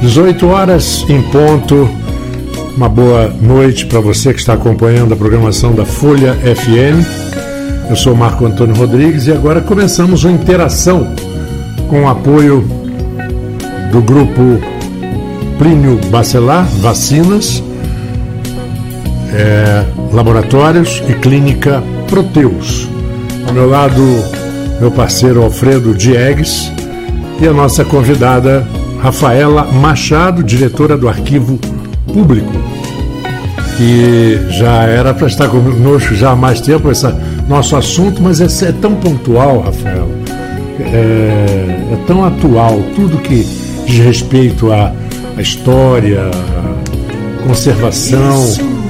18 horas em ponto. Uma boa noite para você que está acompanhando a programação da Folha FM. Eu sou Marco Antônio Rodrigues e agora começamos uma interação com o apoio do grupo Plínio Bacelar Vacinas, é, Laboratórios e Clínica Proteus. Ao meu lado, meu parceiro Alfredo Diegues e a nossa convidada Rafaela Machado, diretora do Arquivo Público, que já era para estar conosco já há mais tempo, esse nosso assunto, mas é, é tão pontual, Rafaela, é, é, tão atual, tudo que diz respeito à, à história, à conservação,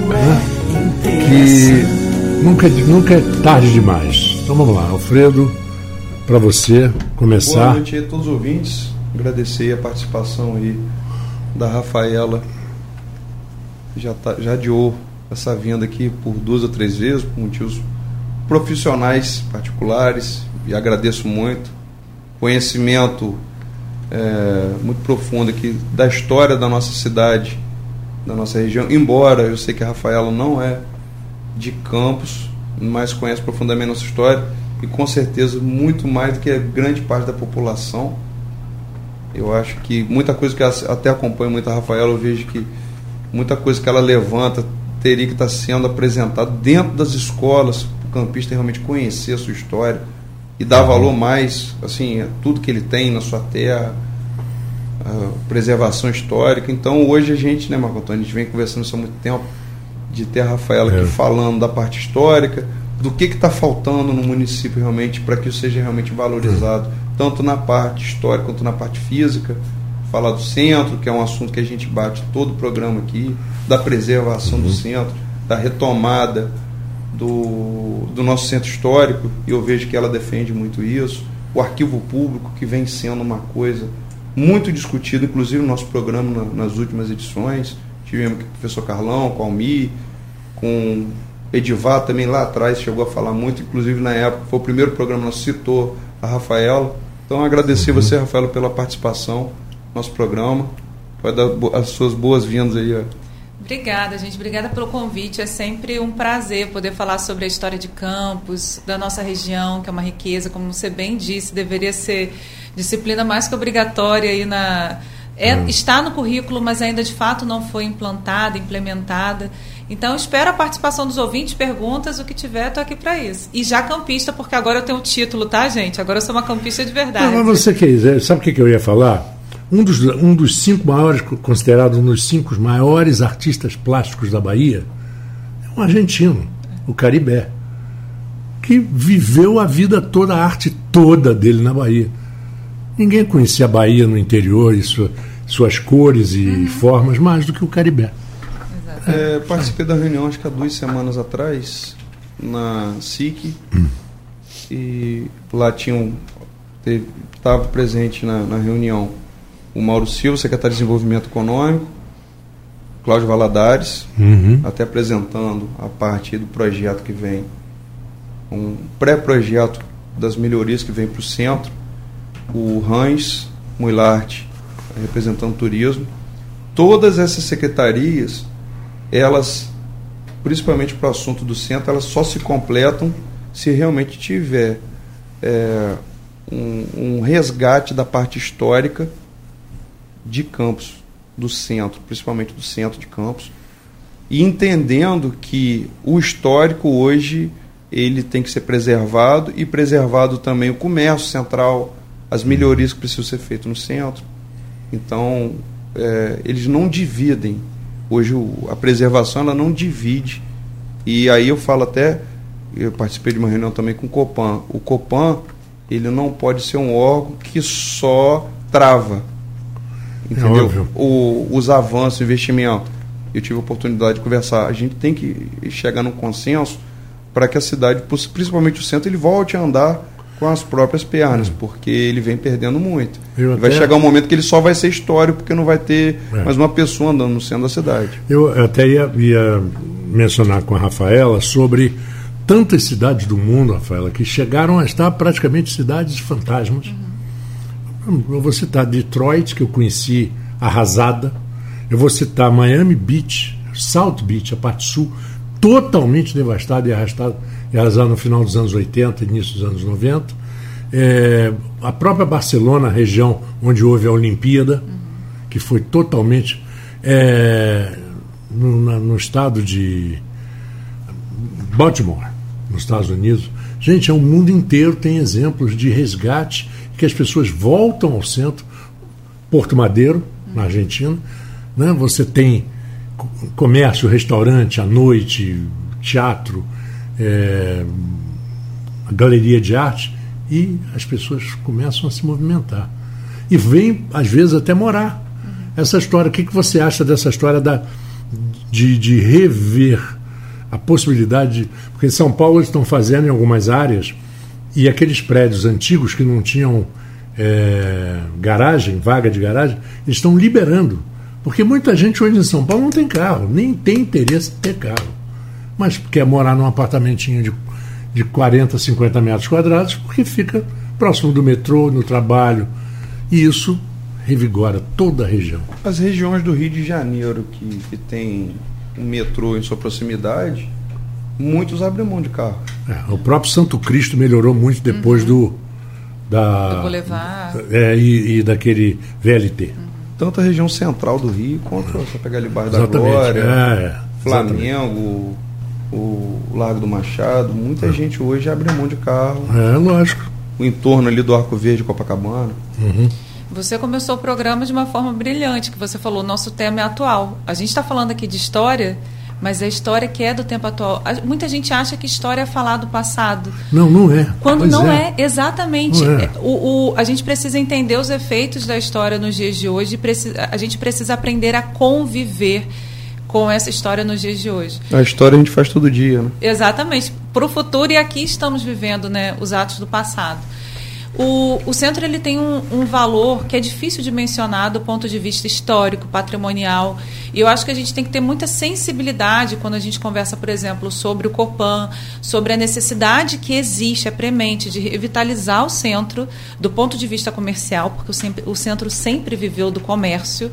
né, que nunca, nunca é tarde demais. Então vamos lá, Alfredo, para você começar. Boa noite a todos os ouvintes agradecer a participação aí da Rafaela. Já, tá, já adiou essa vinda aqui por duas ou três vezes, por motivos profissionais particulares, e agradeço muito. Conhecimento é, muito profundo aqui da história da nossa cidade, da nossa região, embora eu sei que a Rafaela não é de Campos, mas conhece profundamente a nossa história e com certeza muito mais do que a grande parte da população eu acho que muita coisa que até acompanho muito a Rafaela, eu vejo que muita coisa que ela levanta teria que estar sendo apresentada dentro das escolas, para o campista realmente conhecer a sua história e dar valor mais, assim, a tudo que ele tem na sua terra, preservação histórica. Então hoje a gente, né, Marco Antônio, a gente vem conversando isso há muito tempo, de ter a Rafaela aqui é. falando da parte histórica, do que está faltando no município realmente para que isso seja realmente valorizado. Tanto na parte histórica quanto na parte física. Falar do centro, que é um assunto que a gente bate todo o programa aqui, da preservação uhum. do centro, da retomada do, do nosso centro histórico, e eu vejo que ela defende muito isso. O arquivo público, que vem sendo uma coisa muito discutida, inclusive no nosso programa na, nas últimas edições. Tivemos com o professor Carlão, com a Almi, com Edivar também lá atrás chegou a falar muito, inclusive na época, foi o primeiro programa que citou a Rafaela. Então agradecer uhum. você, Rafaela, pela participação no nosso programa. Vai dar as suas boas-vindas aí. Ó. Obrigada, gente. Obrigada pelo convite. É sempre um prazer poder falar sobre a história de Campos, da nossa região, que é uma riqueza, como você bem disse, deveria ser disciplina mais que obrigatória aí na. É, uhum. Está no currículo, mas ainda de fato não foi implantada, implementada. Então, espero a participação dos ouvintes, perguntas, o que tiver, estou aqui para isso. E já campista, porque agora eu tenho o título, tá, gente? Agora eu sou uma campista de verdade. Não, mas você quer, sabe o que, que eu ia falar? Um dos, um dos cinco maiores, considerado um dos cinco maiores artistas plásticos da Bahia, é um argentino, o Caribé, que viveu a vida toda, a arte toda dele na Bahia. Ninguém conhecia a Bahia no interior e sua, suas cores e uhum. formas mais do que o Caribé. É, participei da reunião, acho que há duas semanas atrás, na SIC. E lá tinham. Estava presente na, na, reunião o Mauro Silva, secretário de Desenvolvimento Econômico, Cláudio Valadares, uhum. até apresentando a parte do projeto que vem, um pré-projeto das melhorias que vem para o centro, o Hans Muilart, representando turismo. Todas essas secretarias elas, principalmente para o assunto do centro, elas só se completam se realmente tiver é, um, um resgate da parte histórica de Campos, do centro, principalmente do centro de Campos, e entendendo que o histórico hoje ele tem que ser preservado e preservado também o comércio central, as melhorias que precisam ser feitas no centro. Então, é, eles não dividem Hoje o, a preservação ela não divide. E aí eu falo até, eu participei de uma reunião também com o Copan. O Copan, ele não pode ser um órgão que só trava. Entendeu? É o, os avanços, o investimento. Eu tive a oportunidade de conversar. A gente tem que chegar num consenso para que a cidade, principalmente o centro, ele volte a andar com as próprias pernas, hum. porque ele vem perdendo muito. Vai chegar um momento que ele só vai ser histórico, porque não vai ter é. mais uma pessoa andando no centro da cidade. Eu até ia, ia mencionar com a Rafaela sobre tantas cidades do mundo, Rafaela, que chegaram a estar praticamente cidades fantasmas. Uhum. Eu vou citar Detroit, que eu conheci arrasada. Eu vou citar Miami Beach, South Beach, a parte sul, totalmente devastada e arrastada, e arrasada no final dos anos 80, início dos anos 90. É, a própria Barcelona, a região onde houve a Olimpíada, que foi totalmente é, no, na, no estado de Baltimore, nos Estados Unidos. Gente, é o mundo inteiro tem exemplos de resgate que as pessoas voltam ao centro. Porto Madeiro, na Argentina, né? você tem comércio, restaurante à noite, teatro, é, galeria de arte, e as pessoas começam a se movimentar. E vêm, às vezes, até morar. Essa história, o que, que você acha dessa história da, de, de rever a possibilidade. De, porque em São Paulo eles estão fazendo em algumas áreas, e aqueles prédios antigos que não tinham é, garagem, vaga de garagem, eles estão liberando. Porque muita gente hoje em São Paulo não tem carro, nem tem interesse em ter carro. Mas quer morar num apartamentinho de, de 40, 50 metros quadrados, porque fica próximo do metrô, no trabalho. E isso revigora toda a região. As regiões do Rio de Janeiro que, que tem um metrô em sua proximidade, muitos abrem mão de carro. É, o próprio Santo Cristo melhorou muito depois uhum. do da do Boulevard. É, e, e, daquele VLT. Uhum. Tanto a região central do Rio quanto você pegar ali bairro da Glória, é, Flamengo, o Largo do Machado, muita é. gente hoje abre mão de carro. É, lógico. O entorno ali do Arco Verde, Copacabana. Uhum. Você começou o programa de uma forma brilhante, que você falou, nosso tema é atual. A gente está falando aqui de história, mas a história que é do tempo atual. Muita gente acha que história é falar do passado. Não, não é. Quando pois não é, é exatamente. É. O, o, a gente precisa entender os efeitos da história nos dias de hoje. A gente precisa aprender a conviver com essa história nos dias de hoje. A história a gente faz todo dia, né? Exatamente. Para o futuro e aqui estamos vivendo né, os atos do passado. O, o centro ele tem um, um, valor que é difícil de mencionar do ponto de vista histórico, patrimonial. E eu acho que a gente tem que ter muita sensibilidade quando a gente conversa, por exemplo, sobre o Copan, sobre a necessidade que existe, é premente, de revitalizar o centro do ponto de vista comercial, porque o, sempre, o centro sempre viveu do comércio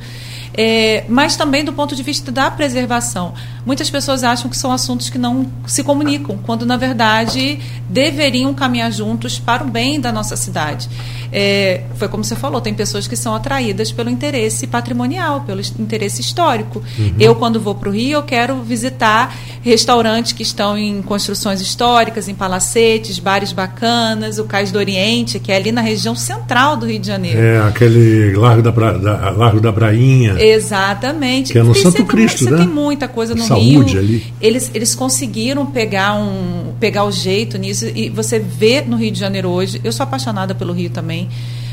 é, mas também do ponto de vista da preservação. Muitas pessoas acham que são assuntos que não se comunicam, quando na verdade deveriam caminhar juntos para o bem da nossa cidade. É, foi como você falou, tem pessoas que são atraídas pelo interesse patrimonial, pelo interesse histórico. Uhum. Eu, quando vou para o Rio, eu quero visitar restaurantes que estão em construções históricas, em palacetes, bares bacanas, o Cais do Oriente, que é ali na região central do Rio de Janeiro. É, aquele Largo da, Bra... da Largo da Brainha. Exatamente. Que é no tem, Santo Cristo, você né? tem muita coisa no Saúde Rio. ali. Eles, eles conseguiram pegar, um, pegar o jeito nisso e você vê no Rio de Janeiro hoje, eu sou apaixonada pelo Rio também,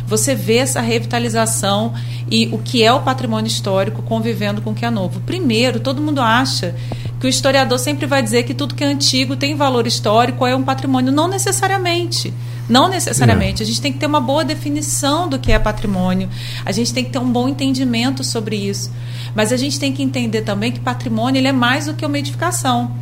você vê essa revitalização e o que é o patrimônio histórico convivendo com o que é novo. Primeiro, todo mundo acha que o historiador sempre vai dizer que tudo que é antigo tem valor histórico, é um patrimônio. Não necessariamente. Não necessariamente. A gente tem que ter uma boa definição do que é patrimônio. A gente tem que ter um bom entendimento sobre isso. Mas a gente tem que entender também que patrimônio ele é mais do que uma edificação.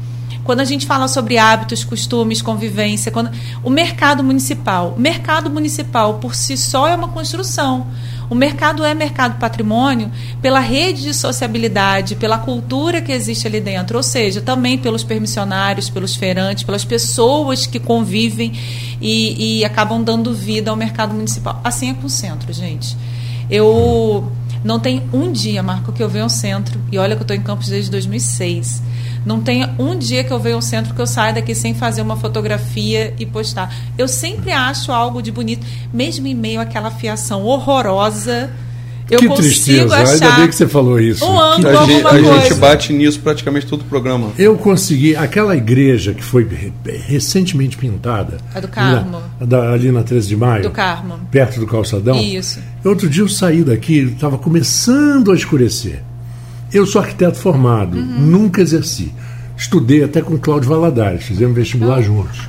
Quando a gente fala sobre hábitos, costumes, convivência, quando o mercado municipal, mercado municipal por si só é uma construção. O mercado é mercado patrimônio pela rede de sociabilidade, pela cultura que existe ali dentro, ou seja, também pelos permissionários, pelos feirantes, pelas pessoas que convivem e, e acabam dando vida ao mercado municipal. Assim é com o centro, gente. Eu não tem um dia, Marco, que eu venho ao centro, e olha que eu estou em Campos desde 2006 não tem um dia que eu veja um centro que eu saia daqui sem fazer uma fotografia e postar. Eu sempre acho algo de bonito, mesmo em meio àquela fiação horrorosa. Eu que consigo tristeza, achar ainda bem que você falou isso. Um ângulo, a, gente, a gente bate nisso praticamente todo o programa. Eu consegui, aquela igreja que foi recentemente pintada. A do Carmo. Na, da, ali na 13 de maio. Do Carmo. Perto do calçadão. Isso. Outro dia eu saí daqui, estava começando a escurecer. Eu sou arquiteto formado, uhum. nunca exerci. Estudei até com Cláudio Valadares, fizemos vestibular uhum. juntos.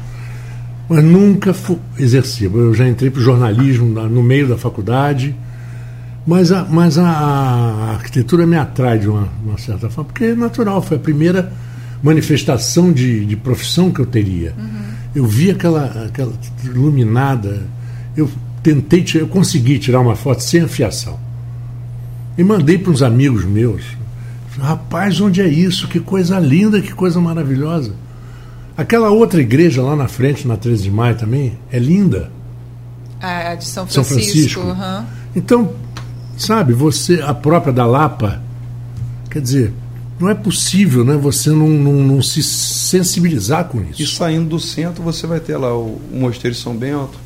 Mas nunca exerci. Eu já entrei para o jornalismo no meio da faculdade, mas a, mas a, a arquitetura me atrai de uma, uma, certa forma, porque é natural, foi a primeira manifestação de, de profissão que eu teria. Uhum. Eu vi aquela, aquela iluminada, eu tentei, eu consegui tirar uma foto sem afiação. E mandei para uns amigos meus. Rapaz, onde é isso? Que coisa linda, que coisa maravilhosa. Aquela outra igreja lá na frente, na 13 de maio também, é linda. A de São Francisco. São Francisco. Uhum. Então, sabe, você, a própria da Lapa, quer dizer, não é possível né, você não, não, não, se sensibilizar com isso. E saindo do centro, você vai ter lá o, o Mosteiro de São Bento,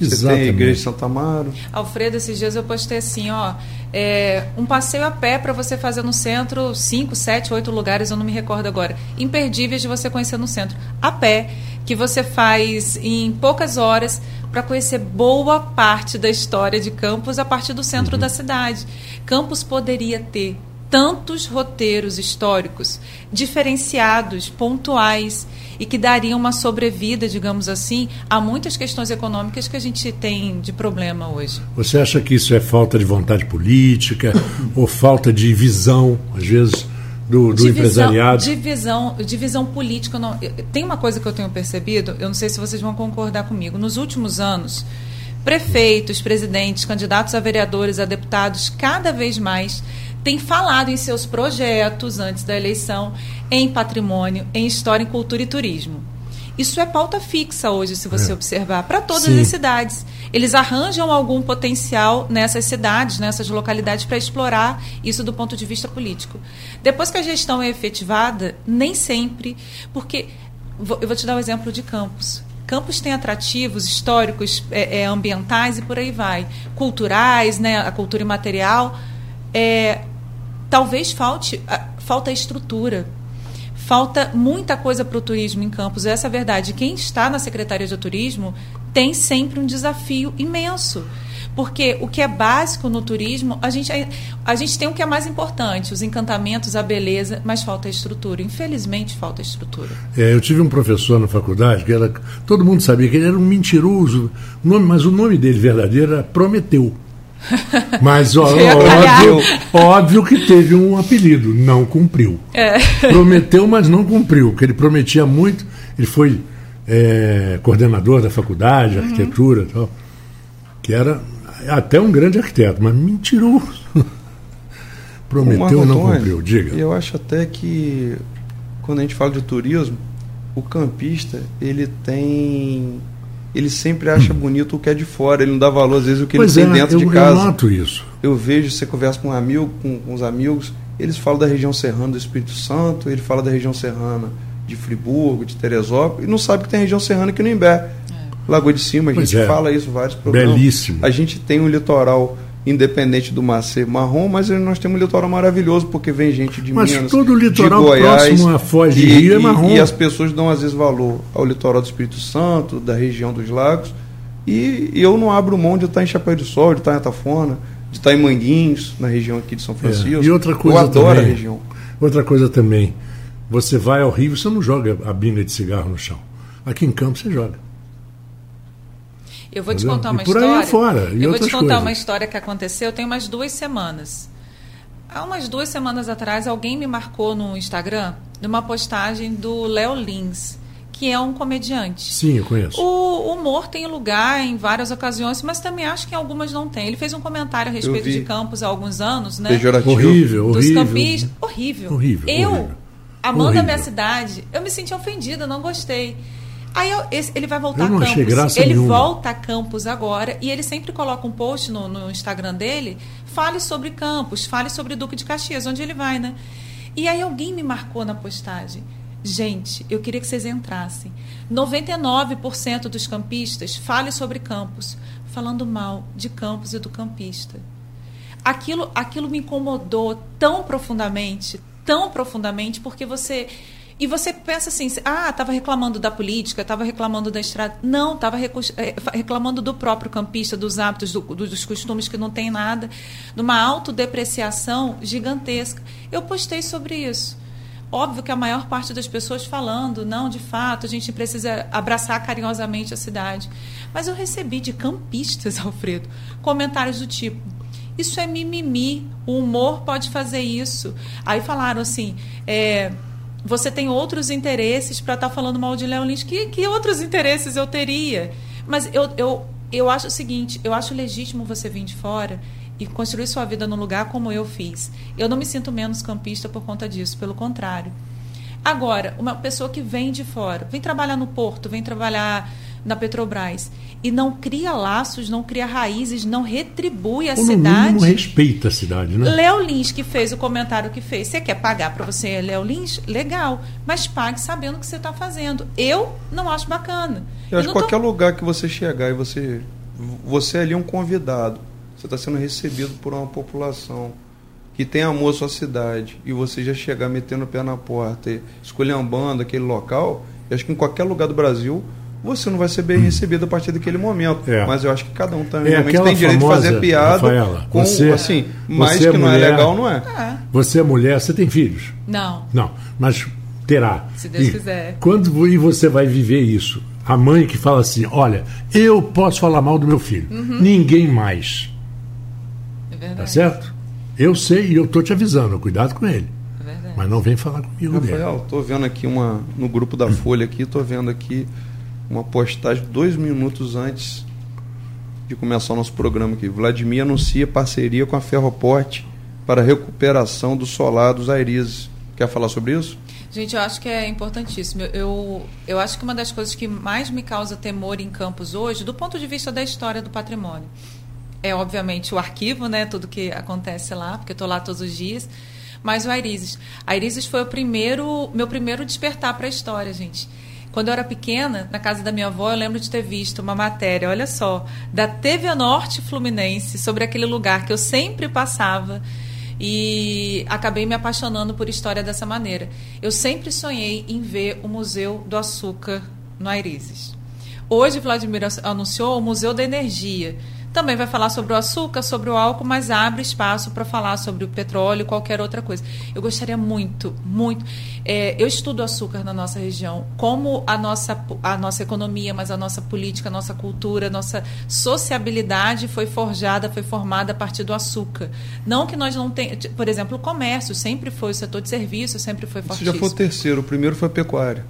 Exatamente. você tem a Igreja de Santa Amaro. Alfredo, esses dias eu postei assim, ó, é, um passeio a pé para você fazer no centro, cinco, sete, oito lugares, eu não me recordo agora, imperdíveis de você conhecer no centro. A pé, que você faz em poucas horas para conhecer boa parte da história de Campos a partir do centro uhum. da cidade. Campos poderia ter tantos roteiros históricos diferenciados, pontuais e que dariam uma sobrevida, digamos assim, a muitas questões econômicas que a gente tem de problema hoje. Você acha que isso é falta de vontade política ou falta de visão, às vezes, do, do divisão, empresariado? Divisão, divisão política. Não, tem uma coisa que eu tenho percebido, eu não sei se vocês vão concordar comigo. Nos últimos anos, prefeitos, presidentes, candidatos a vereadores, a deputados, cada vez mais tem falado em seus projetos antes da eleição em patrimônio, em história, em cultura e turismo. Isso é pauta fixa hoje, se você é. observar, para todas Sim. as cidades. Eles arranjam algum potencial nessas cidades, nessas localidades, para explorar isso do ponto de vista político. Depois que a gestão é efetivada, nem sempre, porque. Eu vou te dar o um exemplo de Campos. Campos tem atrativos históricos, é, é, ambientais e por aí vai. Culturais, né, a cultura imaterial. É, talvez falte falta estrutura. Falta muita coisa para o turismo em Campos, essa é a verdade. Quem está na Secretaria de Turismo tem sempre um desafio imenso. Porque o que é básico no turismo, a gente, a gente tem o que é mais importante, os encantamentos, a beleza, mas falta estrutura. Infelizmente, falta estrutura. É, eu tive um professor na faculdade que era. Todo mundo sabia que ele era um mentiroso, nome, mas o nome dele verdadeiro era Prometeu. Mas ó, óbvio, óbvio que teve um apelido, não cumpriu. É. Prometeu, mas não cumpriu, porque ele prometia muito. Ele foi é, coordenador da faculdade, uhum. arquitetura tal, que era até um grande arquiteto, mas mentiroso. Prometeu, não cumpriu, diga. Eu acho até que quando a gente fala de turismo, o campista ele tem ele sempre acha bonito o que é de fora, ele não dá valor às vezes o que pois ele é, tem dentro eu, de casa. Eu noto isso. Eu vejo, você conversa com um amigo, com, com os amigos, eles falam da região serrana do Espírito Santo, ele fala da região serrana de Friburgo, de Teresópolis, e não sabe que tem região serrana aqui no Imbé. É. Lagoa de Cima, a gente é. fala isso vários programas. Belíssimo. A gente tem um litoral independente do mar ser marrom, mas nós temos um litoral maravilhoso, porque vem gente de mas Minas, Mas todo o litoral de Goiás, próximo à Foz de Rio é marrom. E, as pessoas dão às vezes valor ao litoral do Espírito Santo, da região dos lagos, e, e eu não abro mão de estar em Chapéu do Sol, de estar em Atafona, de estar em Manguinhos, na região aqui de São Francisco. É. E outra coisa eu adoro também, a região. Outra coisa também, você vai ao Rio, você não joga a binga de cigarro no chão. Aqui em Campos você joga. Eu vou te contar uma e por história. Aí fora, eu vou te contar coisas. uma história que aconteceu tem umas duas semanas. Há umas duas semanas atrás, alguém me marcou no Instagram numa postagem do Léo Lins, que é um comediante. Sim, eu conheço. O humor tem lugar em várias ocasiões, mas também acho que em algumas não tem. Ele fez um comentário a respeito de Campos há alguns anos, né? Pejorativo. Horrível, dos horrível. Campistas. Horrível. Horrível. Eu, horrível. amando horrível. a minha cidade, eu me senti ofendida, não gostei. Aí eu, esse, ele vai voltar eu a Campos. ele nenhuma. volta a Campos agora e ele sempre coloca um post no, no, Instagram dele, fale sobre Campos, fale sobre Duque de Caxias, onde ele vai, né? E aí alguém me marcou na postagem. Gente, eu queria que vocês entrassem. 99% dos campistas fale sobre Campos, falando mal de Campos e do campista. Aquilo, aquilo me incomodou tão profundamente, tão profundamente, porque você e você pensa assim, ah, estava reclamando da política, estava reclamando da estrada. Não, estava eh, reclamando do próprio campista, dos hábitos, do, dos costumes que não tem nada, de uma autodepreciação gigantesca. Eu postei sobre isso. Óbvio que a maior parte das pessoas falando, não, de fato, a gente precisa abraçar carinhosamente a cidade. Mas eu recebi de campistas, Alfredo, comentários do tipo: isso é mimimi, o humor pode fazer isso. Aí falaram assim: é, você tem outros interesses para estar tá falando mal de Léo Lins. Que, que outros interesses eu teria? Mas eu, eu, eu acho o seguinte: eu acho legítimo você vir de fora e construir sua vida num lugar como eu fiz. Eu não me sinto menos campista por conta disso, pelo contrário. Agora, uma pessoa que vem de fora, vem trabalhar no porto, vem trabalhar na Petrobras e não cria laços, não cria raízes, não retribui a Ou cidade. mínimo respeita a cidade, né? Léo Lins que fez o comentário que fez. Você quer pagar para você, Léo Lins? Legal, mas pague sabendo o que você está fazendo. Eu não acho bacana. Eu acho não que tô- qualquer lugar que você chegar e você. Você ali é um convidado. Você está sendo recebido por uma população que tem amor à sua cidade. E você já chegar metendo o pé na porta e esculhambando aquele local, eu acho que em qualquer lugar do Brasil você não vai ser bem recebido a partir daquele momento. É. Mas eu acho que cada um também É tem direito famosa, de fazer piada Rafaela, com você- assim, mas você é que não é mulher- legal, não é. Ah, Você é mulher, você tem filhos? não. Não, mas terá. Se Deus e quiser. Quando e você vai viver isso? A mãe que fala assim: olha, eu posso falar mal do meu filho, Uhum. ninguém mais. É verdade. Tá certo? Eu sei e eu tô te avisando, cuidado com ele. É verdade. Mas não vem falar comigo dele. Rafael, tô vendo aqui uma no grupo da Folha aqui, tô vendo aqui uma postagem dois minutos antes de começar o nosso programa aqui. Vladimir anuncia parceria com a Ferroporte para a recuperação do solar dos Airizes. Quer falar sobre isso? Gente, eu acho que é importantíssimo. Eu, eu, acho que uma das coisas que mais me causa temor em Campos hoje, do ponto de vista da história do patrimônio, é obviamente o arquivo, né? Tudo que acontece lá, porque eu estou lá todos os dias. Mas o Airizes. Airizes foi o primeiro, meu primeiro despertar para a história, gente. Quando eu era pequena, na casa da minha avó, eu lembro de ter visto uma matéria, olha só, da TV Norte Fluminense sobre aquele lugar que eu sempre passava e acabei me apaixonando por história dessa maneira. Eu sempre sonhei em ver o Museu do Açúcar no Airizes. Hoje, Vladimir anunciou o Museu da Energia. Também vai falar sobre o açúcar, sobre o álcool, mas abre espaço para falar sobre o petróleo e qualquer outra coisa. Eu gostaria muito, muito. É, eu estudo açúcar na nossa região, como a nossa, a nossa economia, mas a nossa política, a nossa cultura, a nossa sociabilidade foi forjada, foi formada a partir do açúcar. Não que nós não tenhamos. Por exemplo, o comércio sempre foi, o setor de serviços sempre foi Isso fortíssimo. já foi o terceiro, o primeiro foi a pecuária.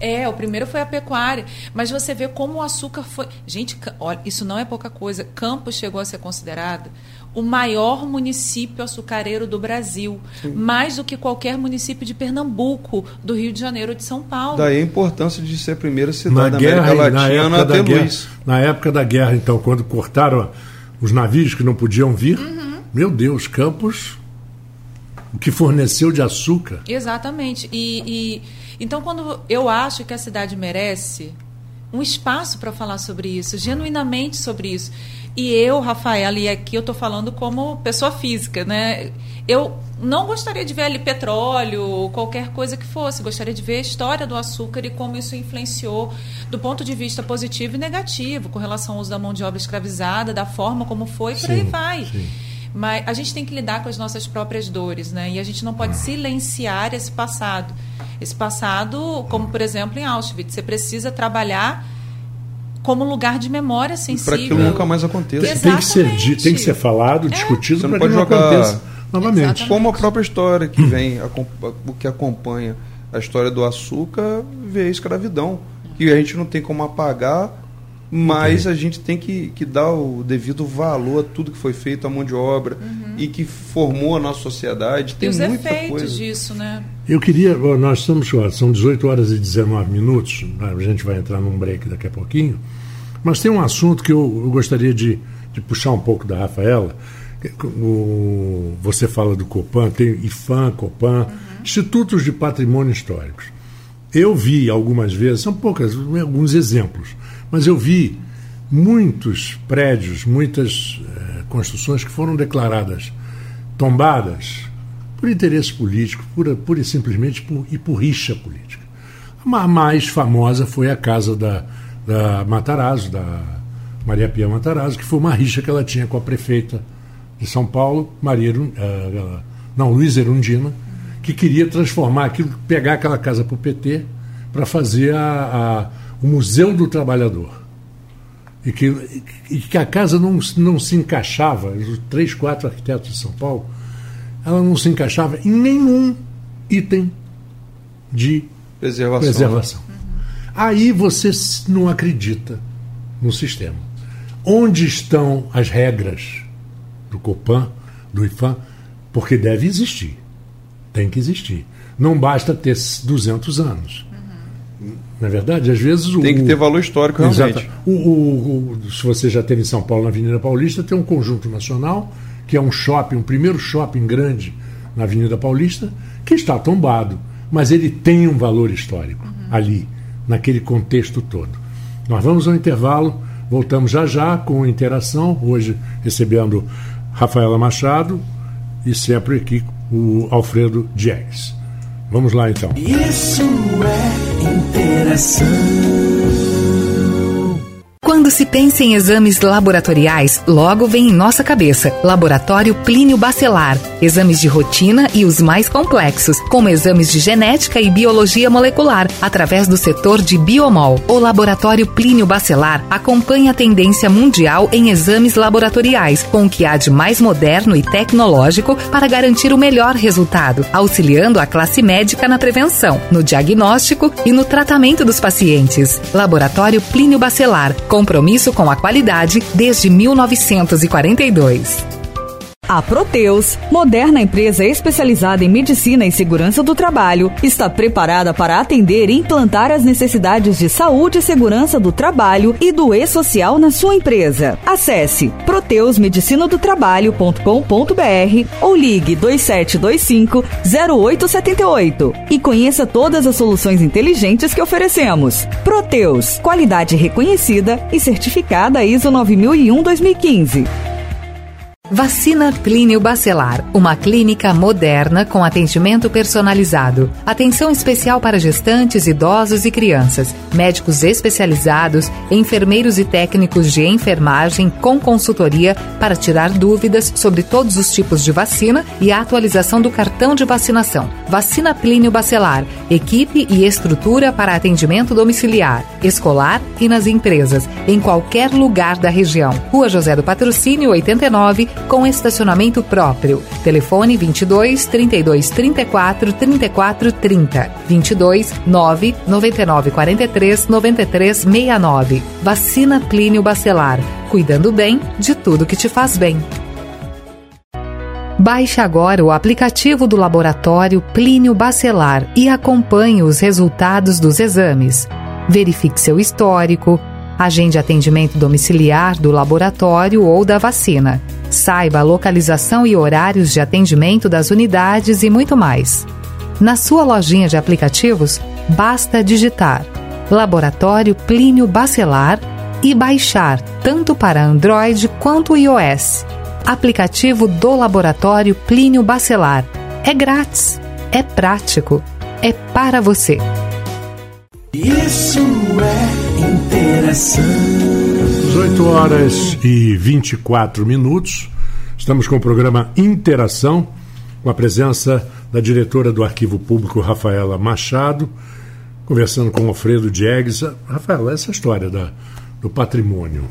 É, o primeiro foi a pecuária, mas você vê como o açúcar foi. Gente, olha, isso não é pouca coisa. Campos chegou a ser considerado o maior município açucareiro do Brasil, mais do que qualquer município de Pernambuco, do Rio de Janeiro ou de São Paulo. Daí a importância de ser a primeira Na cidade da guerra, América na Latina época, a da ter guerra, na época da guerra, então, quando cortaram os navios que não podiam vir, Uhum. meu Deus, Campos, o que forneceu de açúcar. Exatamente. E, e- então quando eu acho que a cidade merece um espaço para falar sobre isso, genuinamente sobre isso. E eu, Rafaela, e aqui eu estou falando como pessoa física, né? Eu não gostaria de ver ali petróleo ou qualquer coisa que fosse. Gostaria de ver a história do açúcar e como isso influenciou do ponto de vista positivo e negativo, com relação ao uso da mão de obra escravizada, da forma como foi, por aí Sim, vai. sim. Mas a gente tem que lidar com as nossas próprias dores, né? E a gente não pode silenciar esse passado. Esse passado, como por exemplo em Auschwitz, você precisa trabalhar como lugar de memória Para sensível. que nunca mais aconteça. Exato. Tem que, ser, Exatamente. tem que ser falado, discutido Você não para que pode não jogar- aconteça novamente. Exatamente. Como a própria história que vem, o que acompanha a história do açúcar, vê a escravidão. Que a gente não tem como apagar, mas a gente tem que, que dar o devido valor a tudo que foi feito, a mão de obra e que formou a nossa sociedade. E Tem os muita efeitos coisa. disso, né? Eu queria, nós estamos, são 18 horas e 19 minutos, a gente vai entrar num break daqui a pouquinho, mas tem um assunto que eu, eu gostaria de, de puxar um pouco da Rafaela. O, você fala do Copan, tem IFAM, Copan, Institutos de Patrimônio Históricos. Eu vi algumas vezes, são poucas, alguns exemplos, mas eu vi muitos prédios, muitas eh, construções que foram declaradas tombadas por interesse político, pura, pura e simplesmente por, e por rixa política. A mais famosa foi a casa da, da Matarazzo, da Maria Pia Matarazzo, que foi uma rixa que ela tinha com a prefeita de São Paulo, Maria, eh, não, Luiz Erundina, que queria transformar aquilo, pegar aquela casa para o PT para fazer a, a- o Museu do Trabalhador. E que, e que a casa não, não se encaixava, os três, quatro arquitetos de São Paulo, ela não se encaixava em nenhum item de Preservação. preservação. Aí você não acredita no sistema. Onde estão as regras do Copan, do IFAM, porque deve existir. Tem que existir. Não basta ter 200 anos. Na é verdade, às vezes o. Tem que ter valor histórico, realmente. O, o, o, se você já teve em São Paulo, na Avenida Paulista, tem um conjunto nacional, que é um shopping, um primeiro shopping grande na Avenida Paulista, que está tombado. Mas ele tem um valor histórico uhum. ali, naquele contexto todo. Nós vamos ao intervalo, voltamos já já com interação, hoje recebendo Rafaela Machado e sempre aqui o Alfredo Diegues. Vamos lá então. Isso é interação. Quando se pensa em exames laboratoriais, logo vem em nossa cabeça Laboratório Plínio Bacelar. Exames de rotina e os mais complexos, como exames de genética e biologia molecular, através do setor de Biomol. O Laboratório Plínio Bacelar acompanha a tendência mundial em exames laboratoriais, com o que há de mais moderno e tecnológico para garantir o melhor resultado, auxiliando a classe médica na prevenção, no diagnóstico e no tratamento dos pacientes. Laboratório Plínio Bacelar, compromisso com a qualidade desde 1942. A Proteus, moderna empresa especializada em medicina e segurança do trabalho, está preparada para atender e implantar as necessidades de saúde e segurança do trabalho e do e-social na sua empresa. Acesse proteusmedicinadotrabalho.com.br ou ligue 2725 0878 e conheça todas as soluções inteligentes que oferecemos. Proteus, qualidade reconhecida e certificada ISO 9001-2015. Vacina Clínio Bacelar, uma clínica moderna com atendimento personalizado. Atenção especial para gestantes, idosos e crianças. Médicos especializados, enfermeiros e técnicos de enfermagem com consultoria para tirar dúvidas sobre todos os tipos de vacina e a atualização do cartão de vacinação. Vacina Plínio Bacelar, equipe e estrutura para atendimento domiciliar, escolar e nas empresas, em qualquer lugar da região. Rua José do Patrocínio 89 com estacionamento próprio. Telefone 22 32 34 34 30 22 9 99 43 93 69. Vacina Plínio Bacelar, cuidando bem de tudo que te faz bem. Baixe agora o aplicativo do laboratório Plínio Bacelar e acompanhe os resultados dos exames. Verifique seu histórico, Agende atendimento domiciliar do laboratório ou da vacina. Saiba a localização e horários de atendimento das unidades e muito mais. Na sua lojinha de aplicativos, basta digitar Laboratório Plínio Bacelar e baixar tanto para Android quanto iOS. Aplicativo do Laboratório Plínio Bacelar. É grátis, é prático, é para você. Isso é interação. 18 horas e 24 minutos. Estamos com o programa Interação, com a presença da diretora do Arquivo Público, Rafaela Machado, conversando com Alfredo Diegues. Rafaela, essa história da, do patrimônio.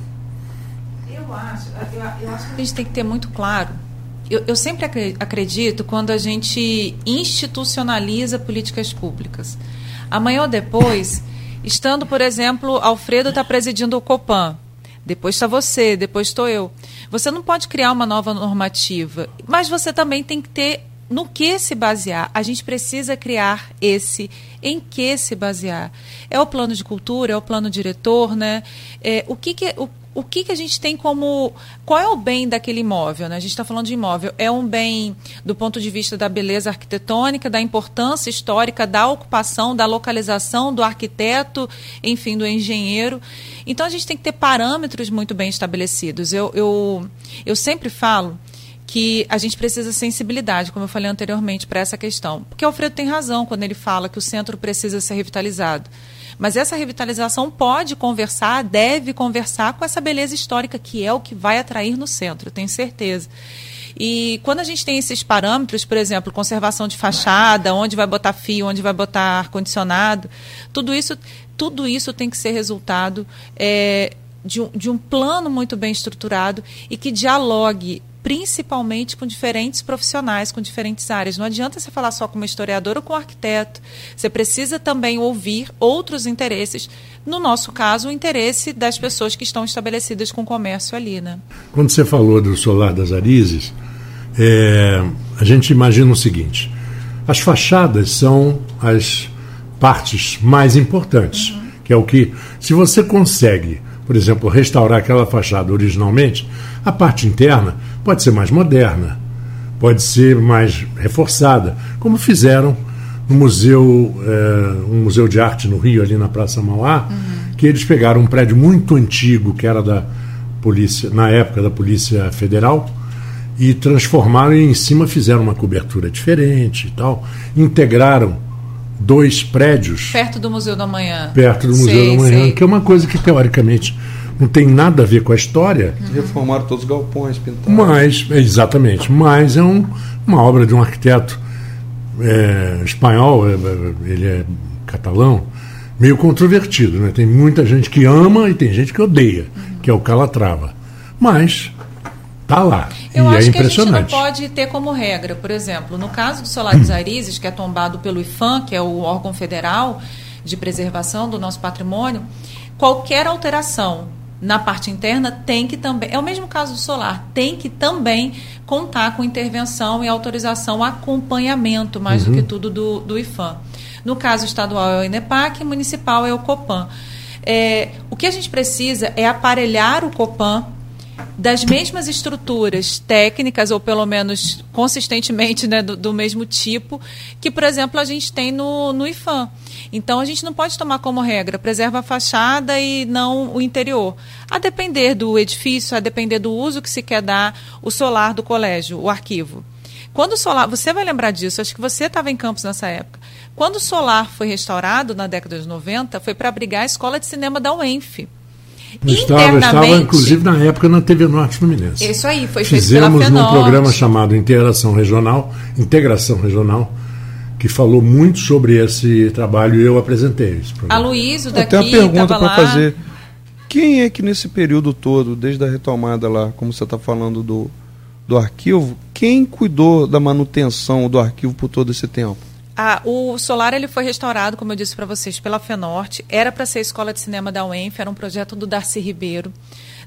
Eu acho, eu, eu acho que a gente tem que ter muito claro eu, eu, sempre acredito quando a gente institucionaliza políticas públicas. Amanhã ou depois, estando, por exemplo, Alfredo está presidindo o Copan. Depois está você, depois estou eu. Você não pode criar uma nova normativa, mas você também tem que ter no que se basear. A gente precisa criar esse em que se basear. É o plano de cultura, é o plano diretor, né? É, o que, que o, o que, que a gente tem como. Qual é o bem daquele imóvel? Né? A gente está falando de imóvel. É um bem do ponto de vista da beleza arquitetônica, da importância histórica, da ocupação, da localização do arquiteto, enfim, do engenheiro. Então a gente tem que ter parâmetros muito bem estabelecidos. Eu, eu, eu sempre falo que a gente precisa de sensibilidade, como eu falei anteriormente, para essa questão. Porque o Alfredo tem razão quando ele fala que o centro precisa ser revitalizado. Mas essa revitalização pode conversar, deve conversar com essa beleza histórica que é o que vai atrair no centro, tenho certeza. E quando a gente tem esses parâmetros, por exemplo, conservação de fachada, onde vai botar fio, onde vai botar ar-condicionado, tudo isso, tudo isso tem que ser resultado é, de, um, de um plano muito bem estruturado e que dialogue principalmente com diferentes profissionais, com diferentes áreas. Não adianta você falar só com uma historiadora ou com um arquiteto. Você precisa também ouvir outros interesses. No nosso caso, o interesse das pessoas que estão estabelecidas com comércio ali. Né? Quando você falou do solar das Arizes, é, a gente imagina o seguinte: as fachadas são as partes mais importantes, uhum. que é o que, se você consegue, por exemplo, restaurar aquela fachada originalmente, a parte interna pode ser mais moderna, pode ser mais reforçada, como fizeram no museu, é, um museu de arte no Rio, ali na Praça Mauá, uhum. que eles pegaram um prédio muito antigo que era da polícia, na época da Polícia Federal, e transformaram e em cima fizeram uma cobertura diferente e tal, integraram dois prédios perto do Museu da Manhã, perto do Museu sei, da Manhã, sei. que é uma coisa que teoricamente não tem nada a ver com a história. Uhum. Reformaram todos os galpões pintados. Mas, exatamente, mas é um, uma obra de um arquiteto é, espanhol, é, é, ele é catalão, meio controvertido, né? Tem muita gente que ama e tem gente que odeia, uhum. que é o Calatrava. Mas Tá lá. Eu e acho é que a gente não pode ter como regra, por exemplo, no caso do Solar dos Arizes, que é tombado pelo IFAM, que é o órgão federal de preservação do nosso patrimônio, qualquer alteração na parte interna tem que também, é o mesmo caso do solar, tem que também contar com intervenção e autorização, acompanhamento, mais uhum. do que tudo, do, do IFAM. No caso estadual é o INEPAC, municipal é o COPAN. É, o que a gente precisa é aparelhar o COPAN das mesmas estruturas técnicas, ou pelo menos consistentemente né, do, do, mesmo tipo, que, por exemplo, a gente tem no, no IFAM. Então, a gente não pode tomar como regra, preserva a fachada e não o interior. A depender do edifício, a depender do uso que se quer dar, o solar do colégio, o arquivo. Quando o solar, você vai lembrar disso, acho que você estava em Campos nessa época. Quando o solar foi restaurado na década de 90, foi para abrigar a escola de cinema da UENF. Estava, estava, inclusive, na época na TV Norte Fluminense. Isso aí, foi Fizemos feito pela num programa chamado Integração Regional, Integração Regional, que falou muito sobre esse trabalho e eu apresentei esse programa. A Luísa daqui Tem uma pergunta para fazer. Quem é que nesse período todo, desde a retomada lá, como você está falando do, do arquivo, quem cuidou da manutenção do arquivo por todo esse tempo? Ah, o Solar ele foi restaurado, como eu disse para vocês, pela Fenorte. Era para ser a escola de cinema da UENF, era um projeto do Darcy Ribeiro.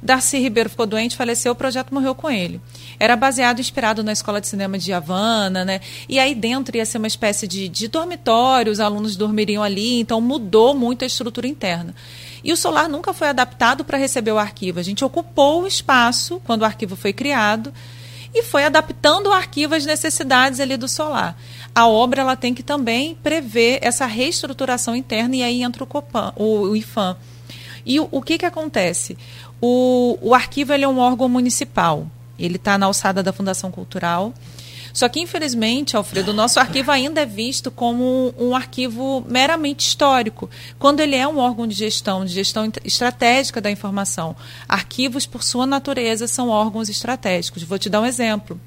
Darcy Ribeiro ficou doente, faleceu, o projeto morreu com ele. Era baseado, inspirado na escola de cinema de Havana, né? E aí dentro ia ser uma espécie de, de dormitório, os alunos dormiriam ali, então mudou muito a estrutura interna. E o Solar nunca foi adaptado para receber o arquivo. A gente ocupou o espaço quando o arquivo foi criado e foi adaptando o arquivo às necessidades ali do Solar a obra ela tem que também prever essa reestruturação interna e aí entra o, Copan, o, o IFAM. E o, o, que, que acontece? O, o arquivo é um órgão municipal. Ele está na alçada da Fundação Cultural. Só que, infelizmente, Alfredo, o nosso arquivo ainda é visto como um, um, arquivo meramente histórico, quando ele é um órgão de gestão, de gestão estratégica da informação. Arquivos, por sua natureza, são órgãos estratégicos. Vou te dar um exemplo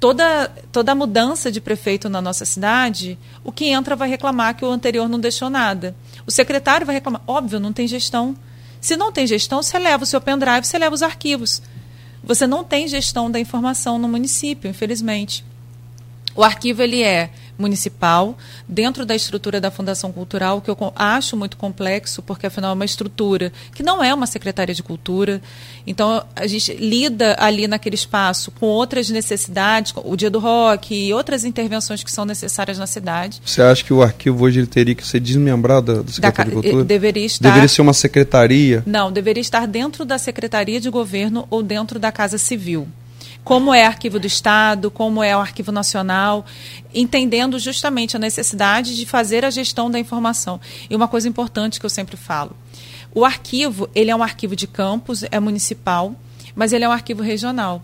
toda, toda mudança de prefeito na nossa cidade, o que entra vai reclamar que o anterior não deixou nada. O secretário vai reclamar. Óbvio, não tem gestão. Se não tem gestão, você leva o seu pendrive, você leva os arquivos. Você não tem gestão da informação no município, infelizmente. O arquivo ele é municipal, dentro da estrutura da Fundação Cultural, que eu acho muito complexo, porque afinal é uma estrutura que não é uma secretaria de cultura. Então a gente lida ali naquele espaço com outras necessidades, o Dia do Rock e outras intervenções que são necessárias na cidade. Você acha que o arquivo hoje ele teria que ser desmembrado da Secretaria da, de Cultura? Deveria estar. Deveria ser uma secretaria? Não, deveria estar dentro da Secretaria de Governo ou dentro da Casa Civil como é arquivo do Estado, como é o arquivo nacional, entendendo justamente a necessidade de fazer a gestão da informação. E uma coisa importante que eu sempre falo, o arquivo, ele é um arquivo de campus, é municipal, mas ele é um arquivo regional.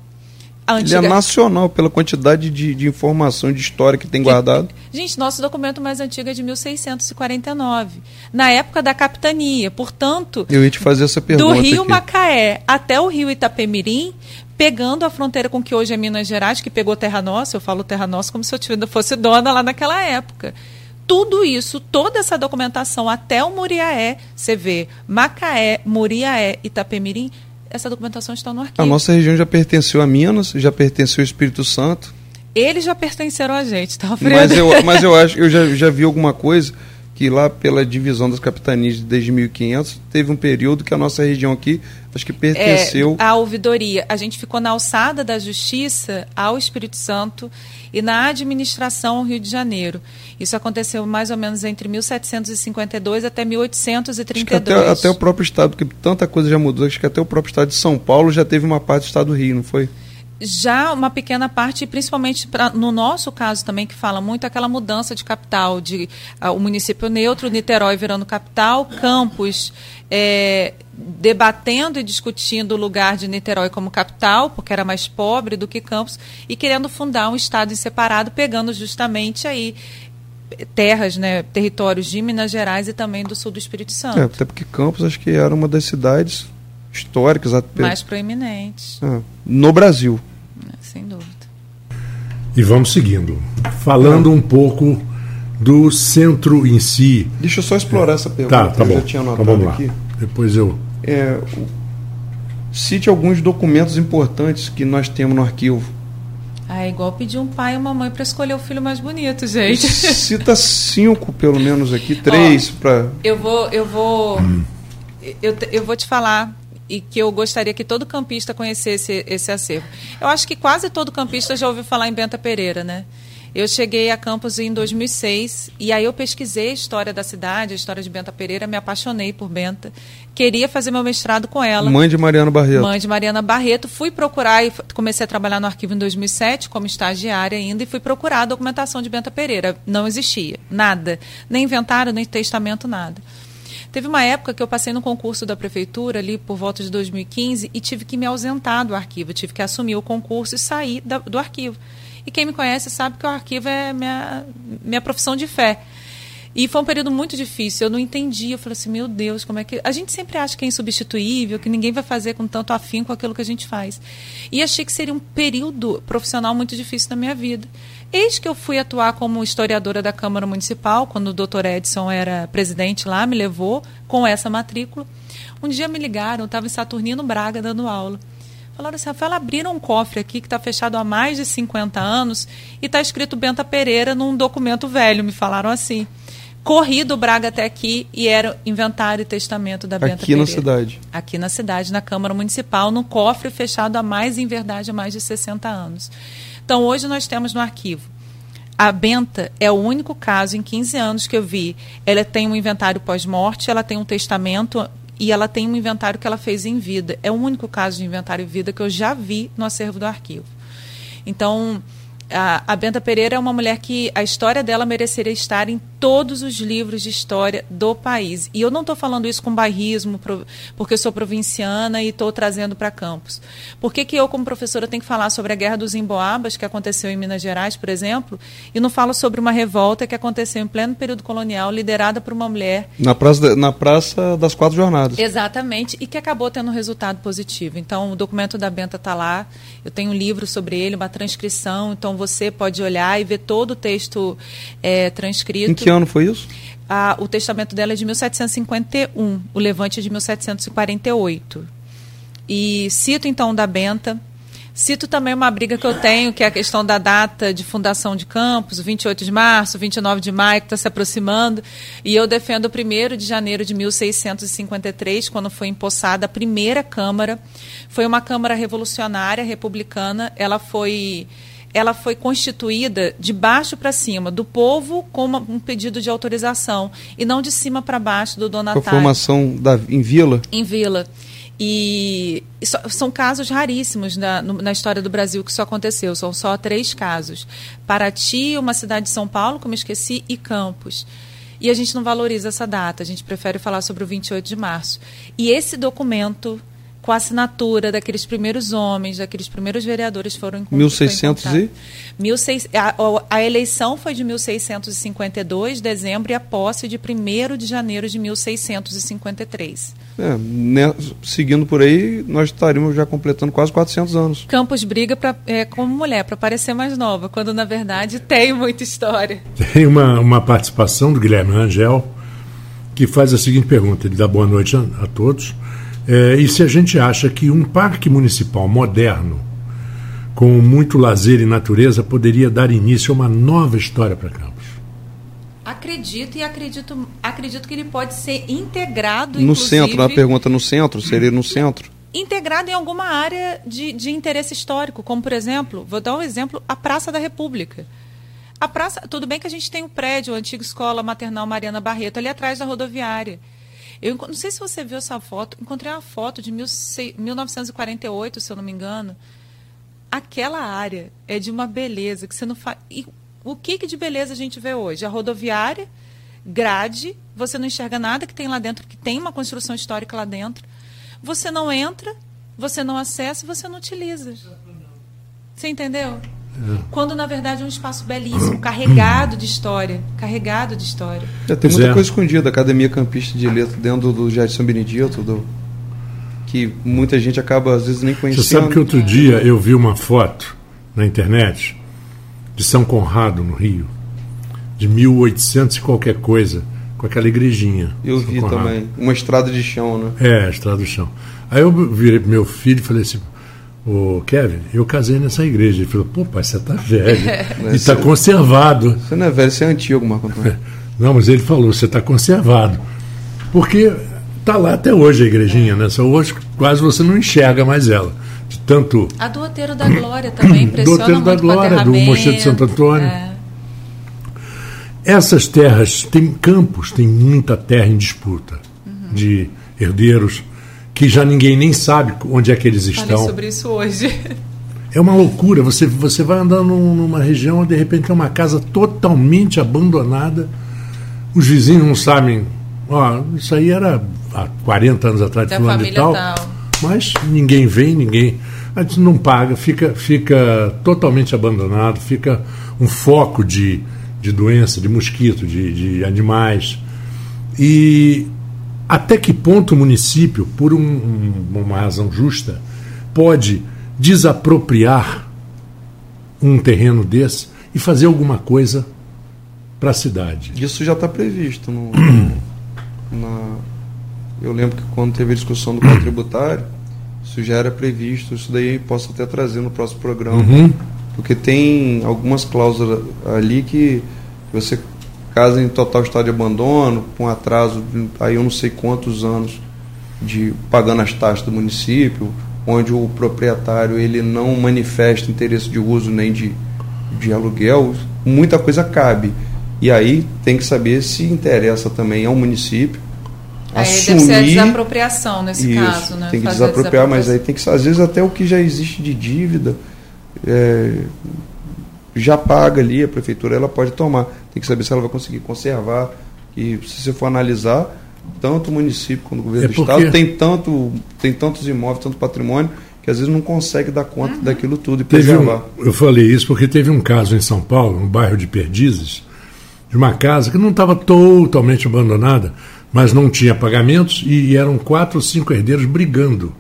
Antiga... Ele é nacional pela quantidade de, de informação de história que tem guardado. Gente, nosso documento mais antigo é de 1649, na época da capitania. Portanto, eu ia te fazer essa pergunta. Do Rio aqui. Macaé até o Rio Itapemirim, pegando a fronteira com que hoje é Minas Gerais, que pegou Terra Nossa, eu falo Terra Nossa como se eu fosse dona lá naquela época. Tudo isso, toda essa documentação até o Muriaé, você vê Macaé, Muriaé, Itapemirim, essa documentação está no arquivo. A nossa região já pertenceu a Minas, já pertenceu ao Espírito Santo. Eles já pertenceram a gente, tá, Alfredo? Mas eu, mas eu acho, eu já, já vi alguma coisa que lá pela divisão das capitanias desde 1500 teve um período que a nossa região aqui acho que pertenceu é, à ouvidoria. A gente ficou na alçada da justiça ao Espírito Santo e na administração ao Rio de Janeiro. Isso aconteceu mais ou menos entre 1752 até 1832. Até, até, o próprio estado, porque tanta coisa já mudou, acho que até o próprio estado de São Paulo já teve uma parte do estado do Rio, não foi? Já uma pequena parte, principalmente pra, no nosso caso também, que fala muito aquela mudança de capital, de uh, o município neutro, Niterói virando capital, Campos é, debatendo e discutindo o lugar de Niterói como capital, porque era mais pobre do que Campos, e querendo fundar um estado separado, pegando justamente aí terras, né, territórios de Minas Gerais e também do sul do Espírito Santo. É, até porque Campos acho que era uma das cidades históricas mais proeminentes é, no Brasil. É, sem dúvida. E vamos seguindo, falando um pouco do centro em si. Deixa eu só explorar essa pergunta. Tá, tá eu bom. já tinha então anotado vamos lá. aqui. Depois eu. É, cite alguns documentos importantes que nós temos no arquivo. Ah, é igual pedir um pai e uma mãe para escolher o filho mais bonito, gente. Cita cinco, pelo menos aqui, três para. Eu vou, eu vou, eu, te- eu vou te falar e que eu gostaria que todo campista conhecesse esse acervo. Eu acho que quase todo campista já ouviu falar em Benta Pereira, né? Eu cheguei a Campos em 2006 e aí eu pesquisei a história da cidade, a história de Benta Pereira, me apaixonei por Benta, queria fazer meu mestrado com ela. Mãe de Mariano Barreto. Mãe de Mariana Barreto. Fui procurar e comecei a trabalhar no arquivo em 2007, como estagiária ainda, e fui procurar a documentação de Benta Pereira. Não existia, nada. Nem inventário, nem testamento, nada. Teve uma época que eu passei no concurso da prefeitura, ali por volta de 2015, e tive que me ausentar do arquivo. Tive que assumir o concurso e sair da- do arquivo. E quem me conhece sabe que o arquivo é minha, minha profissão de fé. E foi um período muito difícil. Eu não entendia. Eu falei assim, meu Deus, como é que. A gente sempre acha que é insubstituível, que ninguém vai fazer com tanto afinco aquilo que a gente faz. E achei que seria um período profissional muito difícil na minha vida. Eis que eu fui atuar como historiadora da Câmara Municipal, quando o doutor Edson era presidente lá, me levou com essa matrícula. Um dia me ligaram, eu estava em Saturnino Braga dando aula. Falaram assim, Rafael, abriram um cofre aqui que está fechado há mais de 50 anos e está escrito Benta Pereira num documento velho, me falaram assim. Corri do Braga até aqui e era inventário e testamento da Benta Aqui Pereira. na cidade. Aqui na cidade, na Câmara Municipal, num cofre fechado há mais, em verdade, há mais de 60 anos. Então, hoje nós temos no arquivo. A Benta é o único caso em 15 anos que eu vi. Ela tem um inventário pós-morte, ela tem um testamento e ela tem um inventário que ela fez em vida. É o único caso de inventário em vida que eu já vi no acervo do arquivo. Então, a, a Benta Pereira é uma mulher que a história dela mereceria estar em todos os livros de história do país. E eu não estou falando isso com bairrismo, porque sou provinciana e estou trazendo para Campos. Por que, que eu, como professora, tenho que falar sobre a Guerra dos Emboabas, que aconteceu em Minas Gerais, por exemplo, e não falo sobre uma revolta que aconteceu em pleno período colonial, liderada por uma mulher Na praça, na praça das Quatro Jornadas. Exatamente, e que acabou tendo um resultado positivo. Então, o documento da Benta está lá, eu tenho um livro sobre ele, uma transcrição, então você pode olhar e ver todo o texto é, transcrito. Que ano foi isso? Ah, o testamento dela é de 1751, o levante é de 1748. E cito então da Benta. Cito também uma briga que eu tenho, que é a questão da data de fundação de Campos, 28 de março, 29 de maio, que está se aproximando. E eu defendo o 1 de janeiro de 1653, quando foi empossada a primeira Câmara. Foi uma Câmara revolucionária, republicana. Ela foi ela foi constituída de baixo para cima, do povo com uma- um pedido de autorização, e não de cima para baixo do Com a donatário formação da, em Vila? em Vila. E isso- são casos raríssimos na, na história do Brasil que isso aconteceu. São só três casos. Paraty, uma cidade de São Paulo, como eu esqueci, e Campos. E a gente não valoriza essa data. A gente prefere falar sobre o 28 de março. E esse documento, com a assinatura daqueles primeiros homens, daqueles primeiros vereadores foram encont- 1600 foi e? encontrado. 1600 a, a- a eleição foi de 1652, dezembro, e a posse de 1 de janeiro de 1653. É, né, seguindo por aí, nós estaríamos já completando quase 400 anos. Campos briga pra, é, como mulher para parecer mais nova, quando na verdade tem muita história. Tem uma, uma participação do Guilherme Rangel que faz a seguinte pergunta: ele dá boa noite a, a todos. É, e se a gente acha que um parque municipal moderno, com muito lazer e natureza, poderia dar início a uma nova história para Campos? Acredito e acredito, acredito que ele pode ser integrado No centro, na pergunta no centro, seria no centro? integrado em alguma área de, de interesse histórico, como por exemplo, vou dar um exemplo, a Praça da República. A praça, tudo bem que a gente tem o prédio, a antiga escola maternal Mariana Barreto, ali atrás da rodoviária. Eu não sei se você viu essa foto, encontrei uma foto de mil sei- 1948, se eu não me engano. Aquela área é de uma beleza que você não faz. E o que, que de beleza a gente vê hoje? A rodoviária, grade, você não enxerga nada que tem lá dentro, que tem uma construção histórica lá dentro. Você não entra, você não acessa você não utiliza. Você entendeu? Quando na verdade é um espaço belíssimo, carregado de história, carregado de história. É, tem muita é. coisa escondida, Academia Campista de Letras dentro do Jardim São Benedito, do, que muita gente acaba às vezes nem Você conhecendo. sabe que outro dia eu vi uma foto na internet de São Conrado, no Rio, de 1800 e qualquer coisa, com aquela igrejinha. Eu São vi Conrado. também. Uma estrada de chão, né? É, estrada do chão. Aí eu virei pro meu filho e falei assim: Ô Kevin, eu casei nessa igreja. Ele falou: pô, pai, você tá velho. e tá conservado. Você não é velho, você é antigo, Marco Antônio. Não, mas ele falou: você tá conservado. Porque tá lá até hoje a igrejinha, né? Só hoje quase você não enxerga mais ela. De tanto. A do Outeiro da Glória também impressiona Outeiro da muito com Glória, do. Mosteiro de Santo Antônio. É. Essas terras, tem campos, tem muita terra em disputa de herdeiros que já ninguém nem sabe onde é que eles Falei estão. sobre isso hoje. É uma loucura. Você, você vai andando num- numa região onde de repente tem uma casa totalmente abandonada. Os vizinhos não sabem. Ó, isso aí era há 40 anos atrás, Da fulano de família tal. tal. Mas ninguém vem, ninguém. A gente não paga, fica, fica totalmente abandonado, fica um foco de, de doença, de mosquito, de, de animais. E até que ponto o município, por um- um- uma razão justa, pode desapropriar um terreno desse e fazer alguma coisa para a cidade? Isso já está previsto. No, na, eu lembro que quando teve a discussão do Código Tributário, isso já era previsto. Isso daí posso até trazer no próximo programa. Uhum. Porque tem algumas cláusulas ali que você casa em total estado de abandono, com atraso, de- aí eu não sei quantos anos de pagando as taxas do município, onde o proprietário ele não manifesta interesse de uso nem de, de aluguel, muita coisa cabe. E aí tem que saber se interessa também ao município Aí assumir deve ser a desapropriação nesse isso, caso, né? Tem que Fazer desapropriar, mas aí tem que às vezes até o que já existe de dívida é, já paga ali, a prefeitura ela pode tomar. Tem que saber se ela vai conseguir conservar. E se você for analisar, tanto o município quanto o governo É do estado tem tanto tem tantos imóveis, tanto patrimônio que às vezes não consegue dar conta Uhum. daquilo tudo e Teve um, preservar. eu falei isso porque teve um caso em São Paulo, no bairro de Perdizes, de uma casa que não estava totalmente abandonada, mas não tinha pagamentos e, e eram quatro ou cinco herdeiros brigando.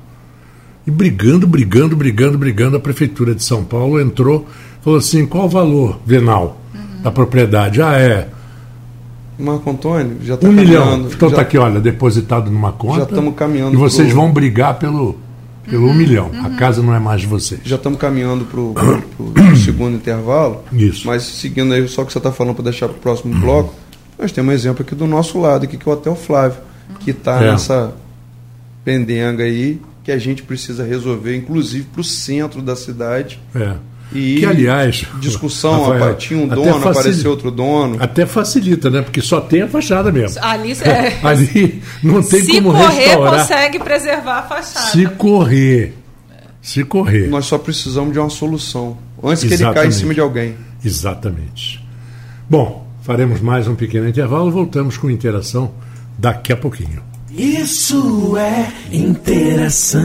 E brigando, brigando, brigando, brigando. A Prefeitura de São Paulo entrou falou assim: qual o valor venal da propriedade? Ah, é Marco Antônio já está um milhão. caminhando. Então já, está aqui, olha, depositado numa conta. já estamos caminhando. E vocês pro- vão brigar pelo, pelo um milhão. A casa não é mais de vocês. Já estamos caminhando para o segundo intervalo. Isso. Mas seguindo aí só o que você está falando para deixar para o próximo bloco, nós temos um exemplo aqui do nosso lado, aqui, que é o Hotel Flávio, que está É. nessa pendenga aí, que a gente precisa resolver, inclusive para o centro da cidade. É. E Que, aliás, discussão, Rafael, rapaz, tinha um dono, facili- apareceu outro dono. Até facilita, né? Porque só tem a fachada mesmo. Ali é, Ali não tem se como correr, restaurar. consegue preservar a fachada. Se correr. Se correr. Nós só precisamos de uma solução. Antes que ele caia em Exatamente. cima de alguém. Exatamente. Bom, faremos mais um pequeno intervalo. Voltamos com interação daqui a pouquinho. Isso é interação.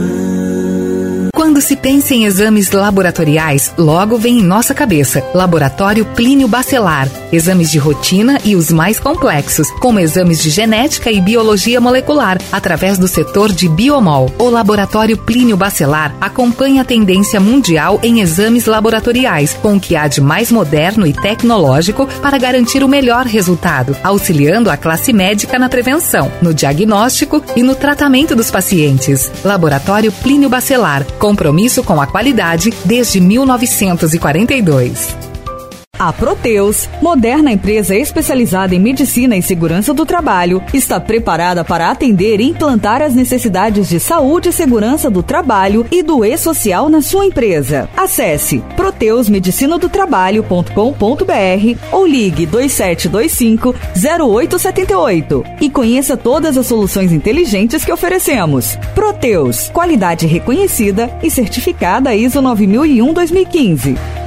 Quando se pensa em exames laboratoriais, logo vem em nossa cabeça Laboratório Plínio Bacelar. Exames de rotina e os mais complexos, como exames de genética e biologia molecular, através do setor de biomol. O Laboratório Plínio Bacelar acompanha a tendência mundial em exames laboratoriais, com o que há de mais moderno e tecnológico para garantir o melhor resultado, auxiliando a classe médica na prevenção, no diagnóstico e no tratamento dos pacientes. Laboratório Plínio Bacelar Compromisso com a qualidade desde 1942. A Proteus, moderna empresa especializada em medicina e segurança do trabalho, está preparada para atender e implantar as necessidades de saúde e segurança do trabalho e do e-social na sua empresa. Acesse proteusmedicinadotrabalho.com.br ou ligue 2725 0878 e conheça todas as soluções inteligentes que oferecemos. Proteus, qualidade reconhecida e certificada ISO 9001-2015.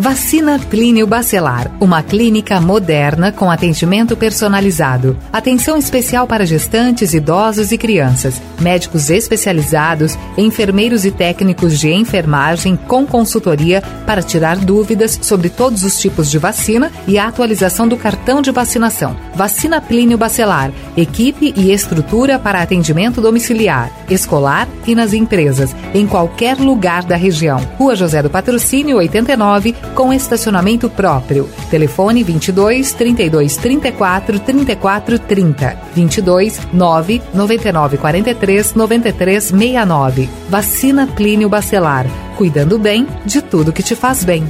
Vacina Clínio Bacelar, uma clínica moderna com atendimento personalizado. Atenção especial para gestantes, idosos e crianças. Médicos especializados, enfermeiros e técnicos de enfermagem com consultoria para tirar dúvidas sobre todos os tipos de vacina e a atualização do cartão de vacinação. Vacina Clínio Bacelar, equipe e estrutura para atendimento domiciliar, escolar e nas empresas, em qualquer lugar da região. Rua José do Patrocínio 89 com estacionamento próprio. Telefone 22 32 34 34 30 22 9 99 43 93 69. Vacina Plínio Bacelar. Cuidando bem de tudo que te faz bem.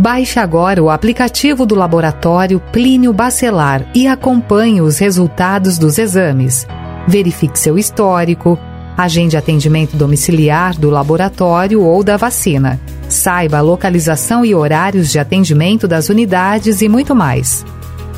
Baixe agora o aplicativo do laboratório Plínio Bacelar e acompanhe os resultados dos exames. Verifique seu histórico, agende atendimento domiciliar do laboratório ou da vacina. Saiba a localização e horários de atendimento das unidades e muito mais.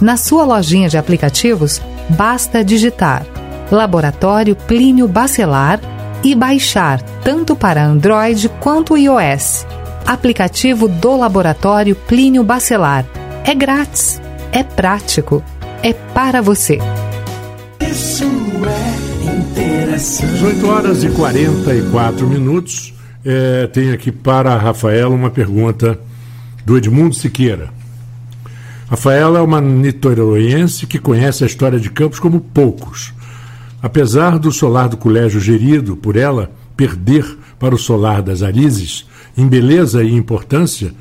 Na sua lojinha de aplicativos, basta digitar Laboratório Plínio Bacelar e baixar tanto para Android quanto iOS. Aplicativo do Laboratório Plínio Bacelar. É grátis, é prático, é para você. Isso é interação. 18 horas e 44 minutos. É, tem aqui para a Rafaela uma pergunta do Edmundo Siqueira. Rafaela é uma niteroense que conhece a história de Campos como poucos. Apesar do solar do colégio gerido por ela perder para o solar das Arizes em beleza e importância,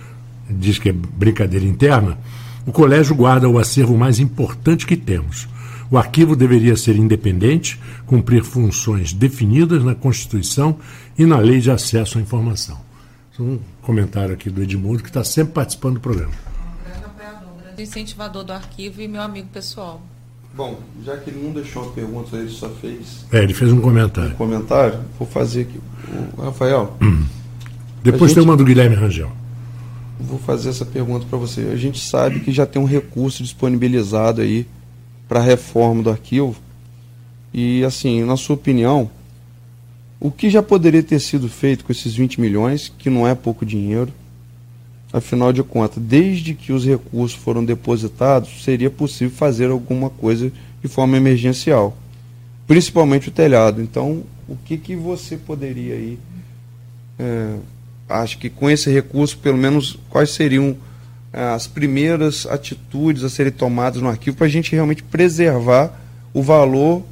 diz que é brincadeira interna, o colégio guarda o acervo mais importante que temos. O arquivo deveria ser independente, cumprir funções definidas na Constituição e na Lei de Acesso à Informação. Um comentário aqui do Edmundo, que está sempre participando do programa. Um grande apoiador, um grande incentivador do arquivo e meu amigo pessoal. Bom, já que ele não deixou uma pergunta, ele só fez É, ele fez um comentário. um comentário, vou fazer aqui. O Rafael, Depois A tem uma do Guilherme Rangel. vou fazer essa pergunta para você. A gente sabe que já tem um recurso disponibilizado aí para a reforma do arquivo. E, assim, na sua opinião, o que já poderia ter sido feito com esses 20 milhões, que não é pouco dinheiro? Afinal de contas, desde que os recursos foram depositados, seria possível fazer alguma coisa de forma emergencial, principalmente o telhado. Então, o que, que você poderia aí é, acho que com esse recurso, pelo menos, quais seriam as primeiras atitudes a serem tomadas no arquivo para a gente realmente preservar o valor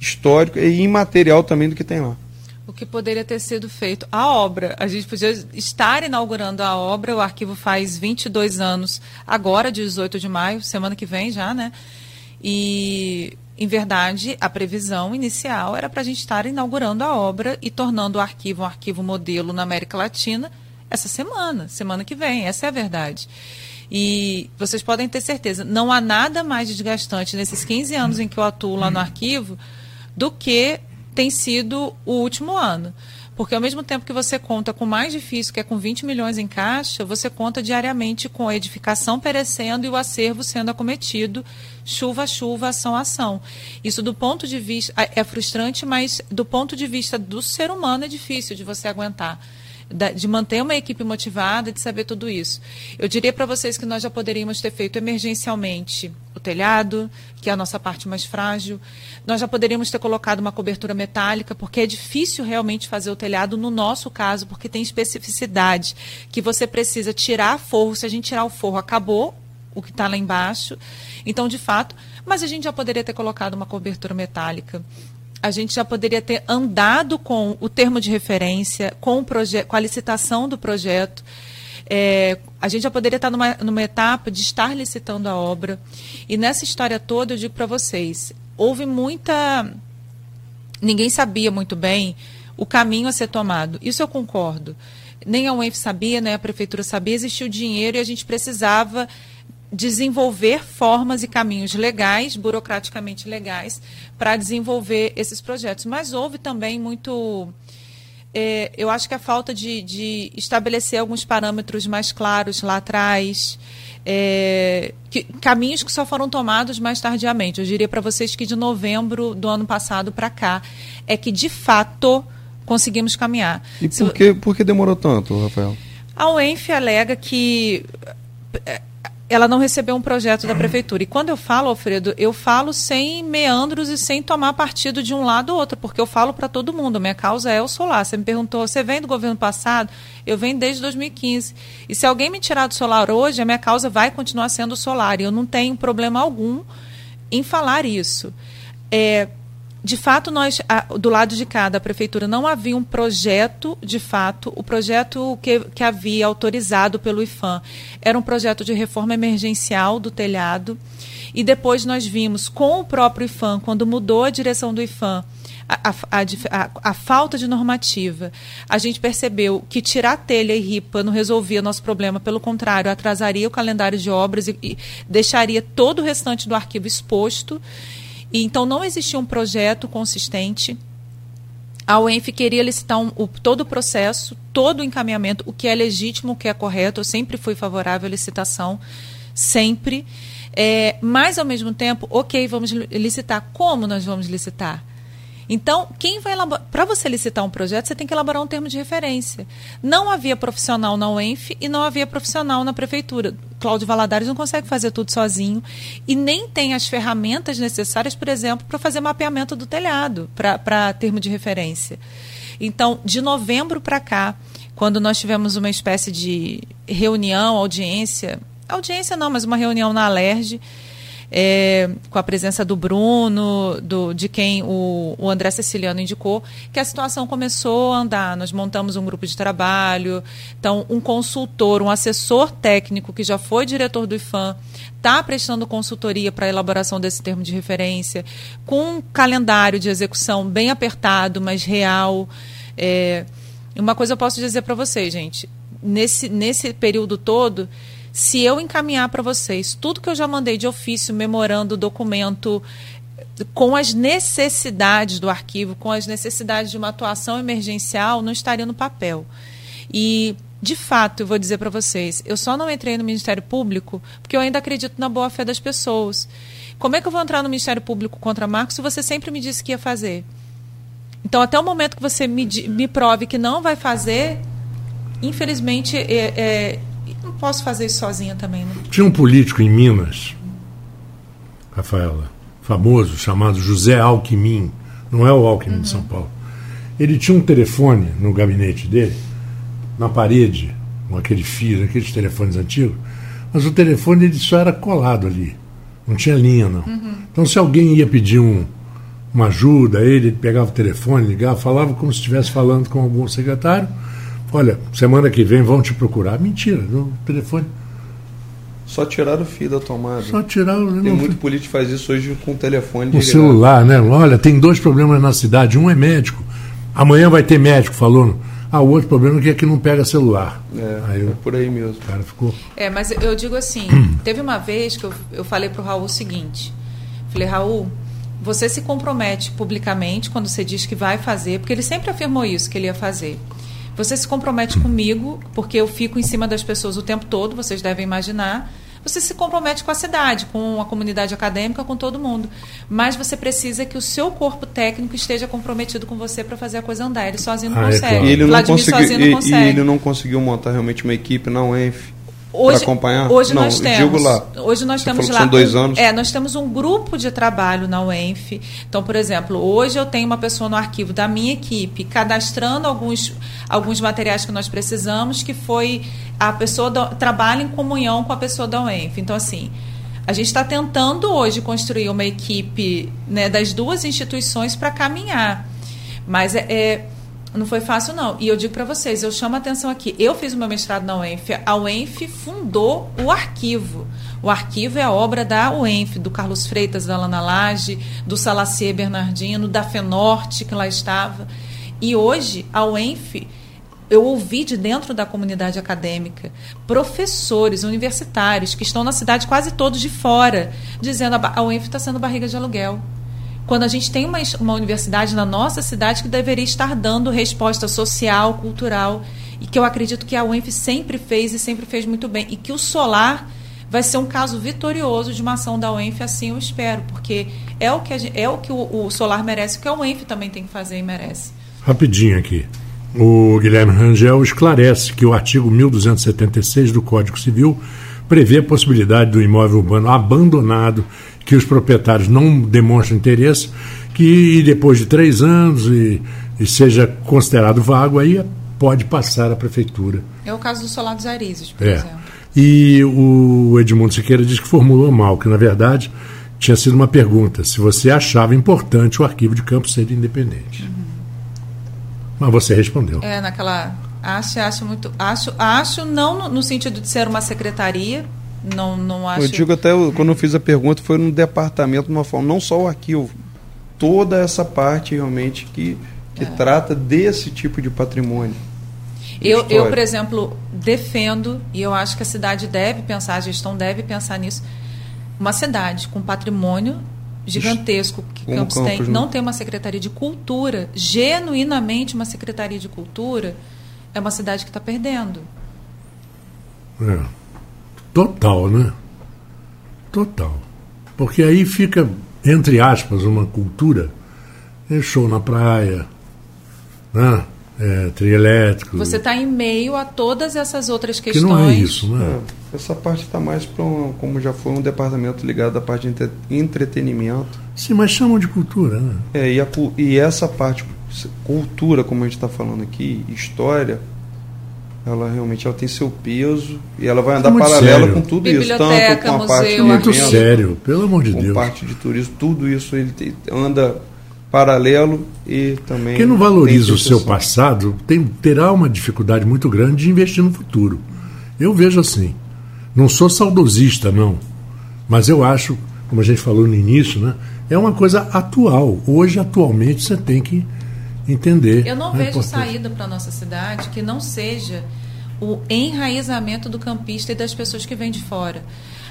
histórico e imaterial também do que tem lá. O que poderia ter sido feito? A obra. A gente podia estar inaugurando a obra. O arquivo faz 22 anos, agora, 18 de maio, semana que vem já, né? E, em verdade, a previsão inicial era para a gente estar inaugurando a obra e tornando o arquivo um arquivo modelo na América Latina essa semana, semana que vem. Essa é a verdade. E vocês podem ter certeza, não há nada mais desgastante nesses 15 anos em que eu atuo lá no arquivo do que tem sido o último ano. Porque ao mesmo tempo que você conta com o mais difícil, que é com 20 milhões em caixa, você conta diariamente com a edificação perecendo e o acervo sendo acometido, chuva a chuva, ação a ação. Isso do ponto de vista é frustrante, mas do ponto de vista do ser humano é difícil de você aguentar de manter uma equipe motivada, de saber tudo isso. Eu diria para vocês que nós já poderíamos ter feito emergencialmente o telhado, que é a nossa parte mais frágil. Nós já poderíamos ter colocado uma cobertura metálica, porque é difícil realmente fazer o telhado no nosso caso, porque tem especificidade que você precisa tirar forro. Se a gente tirar o forro, acabou o que está lá embaixo. Então, de fato, mas a gente já poderia ter colocado uma cobertura metálica. A gente já poderia ter andado com o termo de referência, com, o com a licitação do projeto. É, a gente já poderia estar numa, numa etapa de estar licitando a obra. E nessa história toda, eu digo para vocês, houve muita. Ninguém sabia muito bem o caminho a ser tomado. Isso eu concordo. Nem a UENF sabia, nem a prefeitura sabia, existia o dinheiro e a gente precisava desenvolver formas e caminhos legais, burocraticamente legais, para desenvolver esses projetos. Mas houve também muito. É, eu acho que a falta de, de, estabelecer alguns parâmetros mais claros lá atrás, é, que, caminhos que só foram tomados mais tardiamente. Eu diria para vocês que de novembro do ano passado para cá é que de fato conseguimos caminhar. E por que, por que demorou tanto, Rafael? A UENF alega que é, ela não recebeu um projeto da prefeitura. E quando eu falo, Alfredo, eu falo sem meandros e sem tomar partido de um lado ou outro, porque eu falo para todo mundo. Minha causa é o solar. Você me perguntou, você vem do governo passado? Eu venho desde 2015. E se alguém me tirar do solar hoje, a minha causa vai continuar sendo solar. E eu não tenho problema algum em falar isso. É, de fato, nós, do lado de cá da prefeitura, não havia um projeto, de fato, o projeto que, que havia autorizado pelo IFAM era um projeto de reforma emergencial do telhado. E depois nós vimos com o próprio IFAM, quando mudou a direção do IFAM, a, a, a, a, falta de normativa. A gente percebeu que tirar telha e ripa não resolvia nosso problema, pelo contrário, atrasaria o calendário de obras e, e deixaria todo o restante do arquivo exposto. E, então não existia um projeto consistente. A UENF queria licitar um, o, todo o processo, todo o encaminhamento, o que é legítimo, o que é correto. Eu sempre fui favorável à licitação, sempre. É, mas, ao mesmo tempo, ok, vamos licitar. Como nós vamos licitar? Então, quem vai para você licitar um projeto, você tem que elaborar um termo de referência. Não havia profissional na UENF e não havia profissional na prefeitura. Cláudio Valadares não consegue fazer tudo sozinho e nem tem as ferramentas necessárias, por exemplo, para fazer mapeamento do telhado, para termo de referência. Então, de novembro para cá, quando nós tivemos uma espécie de reunião, audiência, audiência não, mas uma reunião na Alerj, é, com a presença do Bruno, do, de quem o, o André Ceciliano indicou, que a situação começou a andar. Nós montamos um grupo de trabalho, então um consultor, um assessor técnico que já foi diretor do IFAM, está prestando consultoria para a elaboração desse termo de referência, com um calendário de execução bem apertado, mas real. É, uma coisa eu posso dizer para vocês, gente, nesse, nesse período todo, se eu encaminhar para vocês tudo que eu já mandei de ofício, memorando, documento, com as necessidades do arquivo, com as necessidades de uma atuação emergencial, não estaria no papel. E, de fato, eu vou dizer para vocês, eu só não entrei no Ministério Público porque eu ainda acredito na boa-fé das pessoas. Como é que eu vou entrar no Ministério Público contra Marcos se você sempre me disse que ia fazer? Então, até o momento que você me, me prove que não vai fazer, infelizmente, é, é, não posso fazer isso sozinha também, né? Tinha um político em Minas, Rafaela, famoso, chamado José Alckmin, não é o Alckmin uhum. de São Paulo. Ele tinha um telefone no gabinete dele, na parede, com aquele fio, aqueles telefones antigos, mas o telefone ele só era colado ali, não tinha linha não. Uhum. Então se alguém ia pedir um, uma ajuda, ele, ele pegava o telefone, ligava, falava como se estivesse falando com algum secretário, Olha, semana que vem vão te procurar. Mentira, no telefone. Só tirar o fio da tomada. Só tirar o. Tem muito político que faz isso hoje com o telefone. O celular, né? Olha, tem dois problemas na cidade. Um é médico. Amanhã vai ter médico falando. Ah, o outro problema é que aqui não pega celular. É, aí eu, é por aí mesmo. O cara ficou. É, mas eu digo assim: teve uma vez que eu, eu falei para o Raul o seguinte: falei, Raul, você se compromete publicamente quando você diz que vai fazer, porque ele sempre afirmou isso, que ele ia fazer. Você se compromete comigo, porque eu fico em cima das pessoas o tempo todo, vocês devem imaginar. Você se compromete com a cidade, com a comunidade acadêmica, com todo mundo. Mas você precisa que o seu corpo técnico esteja comprometido com você para fazer a coisa andar. Ele sozinho não ah, consegue. É claro. e, ele não consegui, e, e, ele não conseguiu montar realmente uma equipe na UENF Hoje, acompanhar? Hoje não, nós temos. lá. Hoje nós Você temos lá. são dois anos. É, nós temos um grupo de trabalho na UENF. Então, por exemplo, hoje eu tenho uma pessoa no arquivo da minha equipe cadastrando alguns, alguns materiais que nós precisamos, que foi a pessoa da, trabalha em comunhão com a pessoa da UENF. Então, assim. A gente está tentando hoje construir uma equipe né, das duas instituições para caminhar. Mas é, é- não foi fácil, não. E eu digo para vocês, eu chamo a atenção aqui. Eu fiz o meu mestrado na UENF. A UENF fundou o arquivo. O arquivo é a obra da UENF, do Carlos Freitas, da Lana Lage, do Salacier Bernardino, da FENORTE, que lá estava. E hoje, a UENF, eu ouvi de dentro da comunidade acadêmica professores universitários que estão na cidade quase todos de fora, dizendo a UENF está sendo barriga de aluguel quando a gente tem uma, uma universidade na nossa cidade que deveria estar dando resposta social, cultural, e que eu acredito que a UENF sempre fez e sempre fez muito bem, e que o solar vai ser um caso vitorioso de uma ação da UENF, assim eu espero, porque é o que, é o, que o, o solar merece, o que a UENF também tem que fazer e merece. Rapidinho aqui. O Guilherme Rangel esclarece que o artigo 1276 do Código Civil prevê a possibilidade do imóvel urbano abandonado, que os proprietários não demonstram interesse, que depois de três anos e, e seja considerado vago, aí pode passar à prefeitura. É o caso do solar dos Arizes, por É. exemplo. E o Edmundo Siqueira diz que formulou mal, que na verdade tinha sido uma pergunta se você achava importante o arquivo de campo ser independente. Mas você respondeu. É, naquela. Acho, acho muito. Acho, acho não no, no sentido de ser uma secretaria. Não, não acho. Eu digo até, quando eu fiz a pergunta, foi no departamento, de uma forma, não só o arquivo, toda essa parte realmente que, que trata desse tipo de patrimônio. Eu, eu, por exemplo, defendo, e eu acho que a cidade deve pensar, a gestão deve pensar nisso, uma cidade com patrimônio gigantesco que Como Campos, Campos, tem, né? não tem uma secretaria de cultura, genuinamente uma secretaria de cultura, é uma cidade que está perdendo. É. Total, né? Total. Porque aí fica, entre aspas, uma cultura. É show na praia, né? É, trio elétrico. Você está em meio a todas essas outras que questões. não é isso, né? É, essa parte está mais para, como já foi um departamento ligado à parte de entre- entretenimento. Sim, mas chamam de cultura, né? É, e, a e essa parte, cultura, como a gente está falando aqui, história, ela realmente ela tem seu peso e ela vai andar É muito paralela sério. com tudo isso, tanto com a parte museu, de Muito evento, sério, pelo amor de com Deus. parte de turismo, tudo isso ele tem- anda paralelo e também. Quem não valoriza o seu passado tem, terá uma dificuldade muito grande de investir no futuro. Eu vejo assim. Não sou saudosista, não. Mas eu acho, como a gente falou no início, né, é uma coisa atual. Hoje, atualmente, você tem que entender. Eu não vejo importância. saída para nossa cidade que não seja o enraizamento do campista e das pessoas que vêm de fora.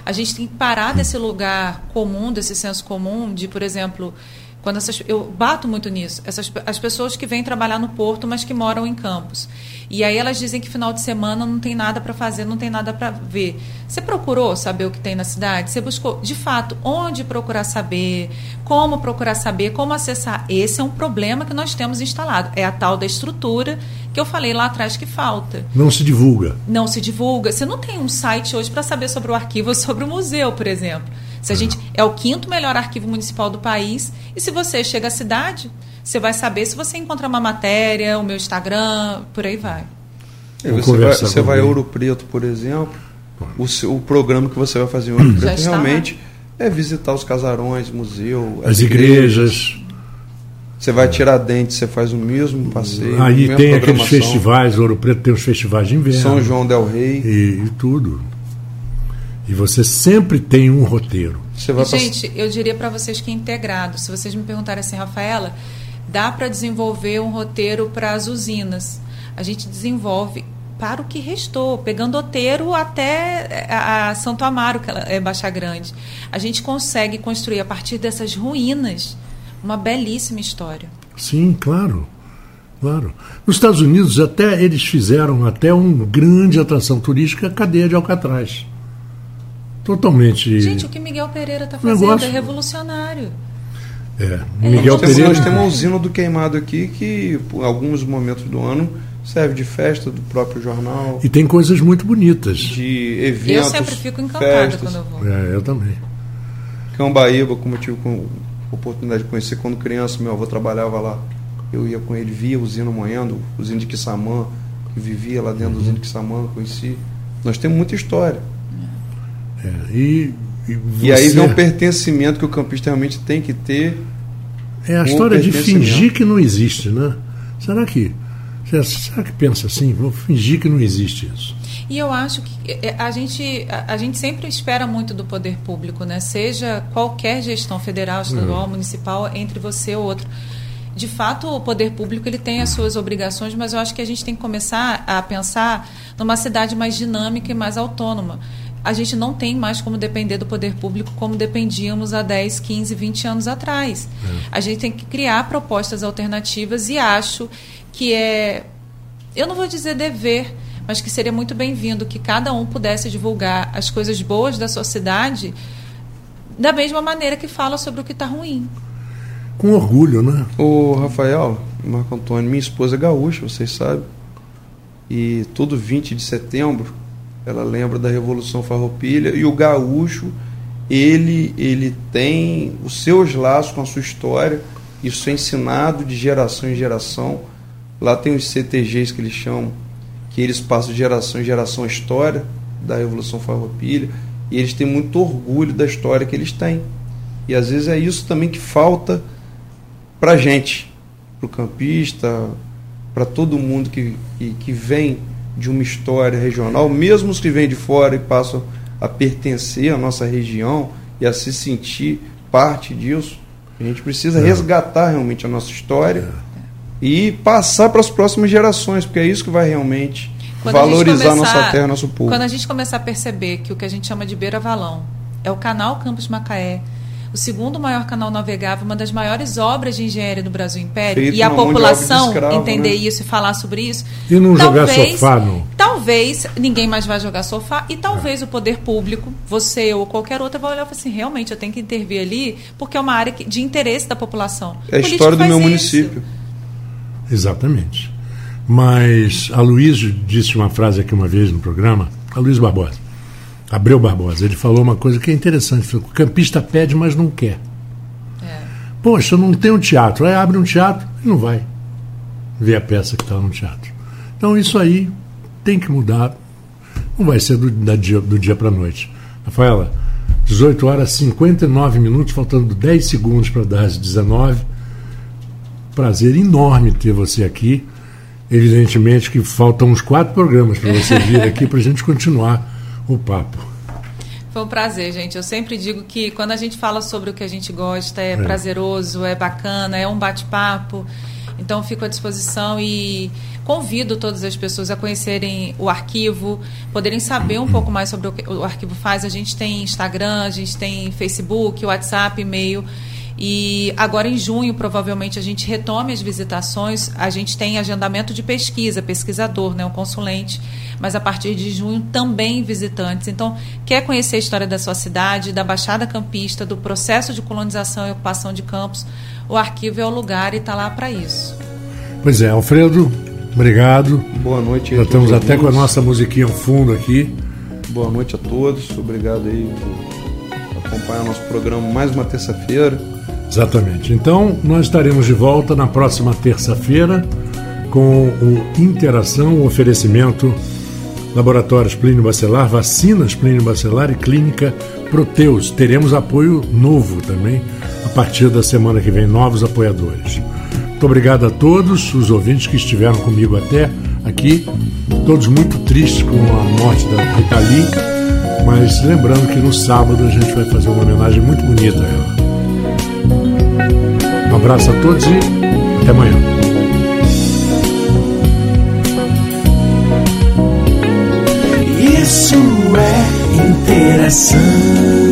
A gente tem que parar desse lugar comum, desse senso comum, de, por exemplo, quando essas, eu bato muito nisso, essas, as pessoas que vêm trabalhar no Porto, mas que moram em Campos. E aí elas dizem que final de semana não tem nada para fazer, não tem nada para ver. Você procurou saber o que tem na cidade? Você buscou, de fato, onde procurar saber, como procurar saber, como acessar? Esse é um problema que nós temos instalado. É a tal da estrutura que eu falei lá atrás que falta Não se divulga. não se divulga. Você não tem um site hoje para saber sobre o arquivo ou sobre o museu, por exemplo. Se a gente é o quinto melhor arquivo municipal do país e se você chega à cidade, você vai saber se você encontrar uma matéria, o meu Instagram, por aí vai. E você vai, você vai a. Ouro Preto, por exemplo, o, seu- o programa que você vai fazer em Ouro Já Preto está realmente é visitar os casarões, museu, As igrejas. Você vai tirar dente, você faz o mesmo passeio. Aí tem aqueles festivais, Ouro Preto tem os festivais de inverno. São João del Rei. E, e tudo. E você sempre tem um roteiro. Você vai gente, eu diria para vocês que é integrado. Se vocês me perguntarem assim, Rafaela, dá para desenvolver um roteiro para as usinas. A gente desenvolve para o que restou, pegando roteiro até a, a Santo Amaro, que é Baixa Grande. A gente consegue construir a partir dessas ruínas uma belíssima história. Sim, claro. Claro. Nos Estados Unidos até eles fizeram até uma grande atração turística a cadeia de Alcatraz. Totalmente. Gente, o que Miguel Pereira está fazendo Negócio- é revolucionário. é, É, Miguel nós, temos, Pereira. nós temos uma usina do queimado aqui que, por alguns momentos do ano, serve de festa do próprio jornal, E tem coisas muito bonitas. de Eu eventos. sempre fico encantada festas. quando eu vou. É, eu também. Cambaíba, como eu tive com, oportunidade de conhecer quando criança, meu avô trabalhava lá. Eu ia com ele, via a usina moendo, usina de Quissamã, que vivia lá dentro da usina de Quissamã, conheci. Nós temos muita história. É, e, e, E aí você- vem um pertencimento que o campista realmente tem que ter. É a história de fingir que não existe, né? Será que. Será que pensa assim? Vou fingir que não existe isso. E eu acho que é, a gente, a, a gente sempre espera muito do poder público, né? Seja qualquer gestão federal, estadual, municipal, entre você ou outro. De fato, o poder público ele tem as suas obrigações, mas eu acho que a gente tem que começar a pensar numa cidade mais dinâmica e mais autônoma. A gente não tem mais como depender do poder público como dependíamos há 10, 15, 20 anos atrás. A gente tem que criar propostas alternativas e acho que é eu não vou dizer dever, mas que seria muito bem-vindo que cada um pudesse divulgar as coisas boas da sua cidade da mesma maneira que fala sobre o que está ruim. Com orgulho, né? O Rafael, Marco Antônio, minha esposa é gaúcha, vocês sabem. E todo 20 de setembro ela lembra da Revolução Farroupilha e o gaúcho, ele ele tem os seus laços com a sua história, isso é ensinado de geração em geração. Lá tem os CTGs que eles chamam, que eles passam de geração em geração a história da Revolução Farroupilha, e eles têm muito orgulho da história que eles têm. E às vezes é isso também que falta para gente, para o campista, para todo mundo que, que, que vem de uma história regional, mesmo os que vêm de fora e passam a pertencer à nossa região e a se sentir parte disso, a gente precisa resgatar realmente a nossa história e passar para as próximas gerações, porque é isso que vai realmente Quando valorizar a começar- nossa terra, nosso povo. Quando a gente começar a perceber que o que a gente chama de beira-valão é o canal Campos Macaé, o segundo maior canal navegável, uma das maiores obras de engenharia do Brasil Império, Feito e a população escravo, entender né? isso e falar sobre isso. E não jogar sofá, não. Talvez ninguém mais vai jogar sofá e talvez o poder público, você ou qualquer outro, vai olhar e falar assim: realmente eu tenho que intervir ali porque é uma área de interesse da população. É a história do meu isso. município. Exatamente. Mas a Luiz disse uma frase aqui uma vez no programa, a Luiz Barbosa, Abreu Barbosa, ele falou uma coisa que é interessante, o campista pede, mas não quer. É. Poxa, não tem um teatro. Aí abre um teatro e não vai ver a peça que está no teatro. Então isso aí tem que mudar. Não vai ser do, da dia, do dia para a noite. Rafaela, 18 horas 59 minutos, faltando 10 segundos para dar as 19. Prazer enorme ter você aqui. Evidentemente que faltam uns quatro programas para você vir aqui para a gente continuar o papo. Foi um prazer, gente. Eu sempre digo que quando a gente fala sobre o que a gente gosta, é, É. prazeroso, é bacana, é um bate-papo. Então, fico à disposição e convido todas as pessoas a conhecerem o arquivo, poderem saber um pouco mais sobre o que o arquivo faz. A gente tem Instagram, a gente tem Facebook, WhatsApp, e-mail. E agora em junho, provavelmente, a gente retome as visitações. A gente tem agendamento de pesquisa, pesquisador, né, um consulente. Mas a partir de junho também visitantes. Então, quer conhecer a história da sua cidade, da Baixada Campista, do processo de colonização e ocupação de campos, o arquivo é o lugar e está lá para isso. Pois é, Alfredo, obrigado. Boa noite. Já estamos os até com a nossa musiquinha ao fundo aqui. Boa noite a todos. Obrigado aí acompanhar nosso programa mais uma terça-feira. Exatamente. Então, nós estaremos de volta na próxima terça-feira com o Interação, o oferecimento Laboratórios Plínio Bacelar, Vacinas Plínio Bacelar e Clínica Proteus. Teremos apoio novo também a partir da semana que vem, novos apoiadores. Muito obrigado a todos os ouvintes que estiveram comigo até aqui, todos muito tristes com a morte da Rita mas lembrando que no sábado a gente vai fazer uma homenagem muito bonita a ela. Um abraço a todos e até amanhã. Isso é interação.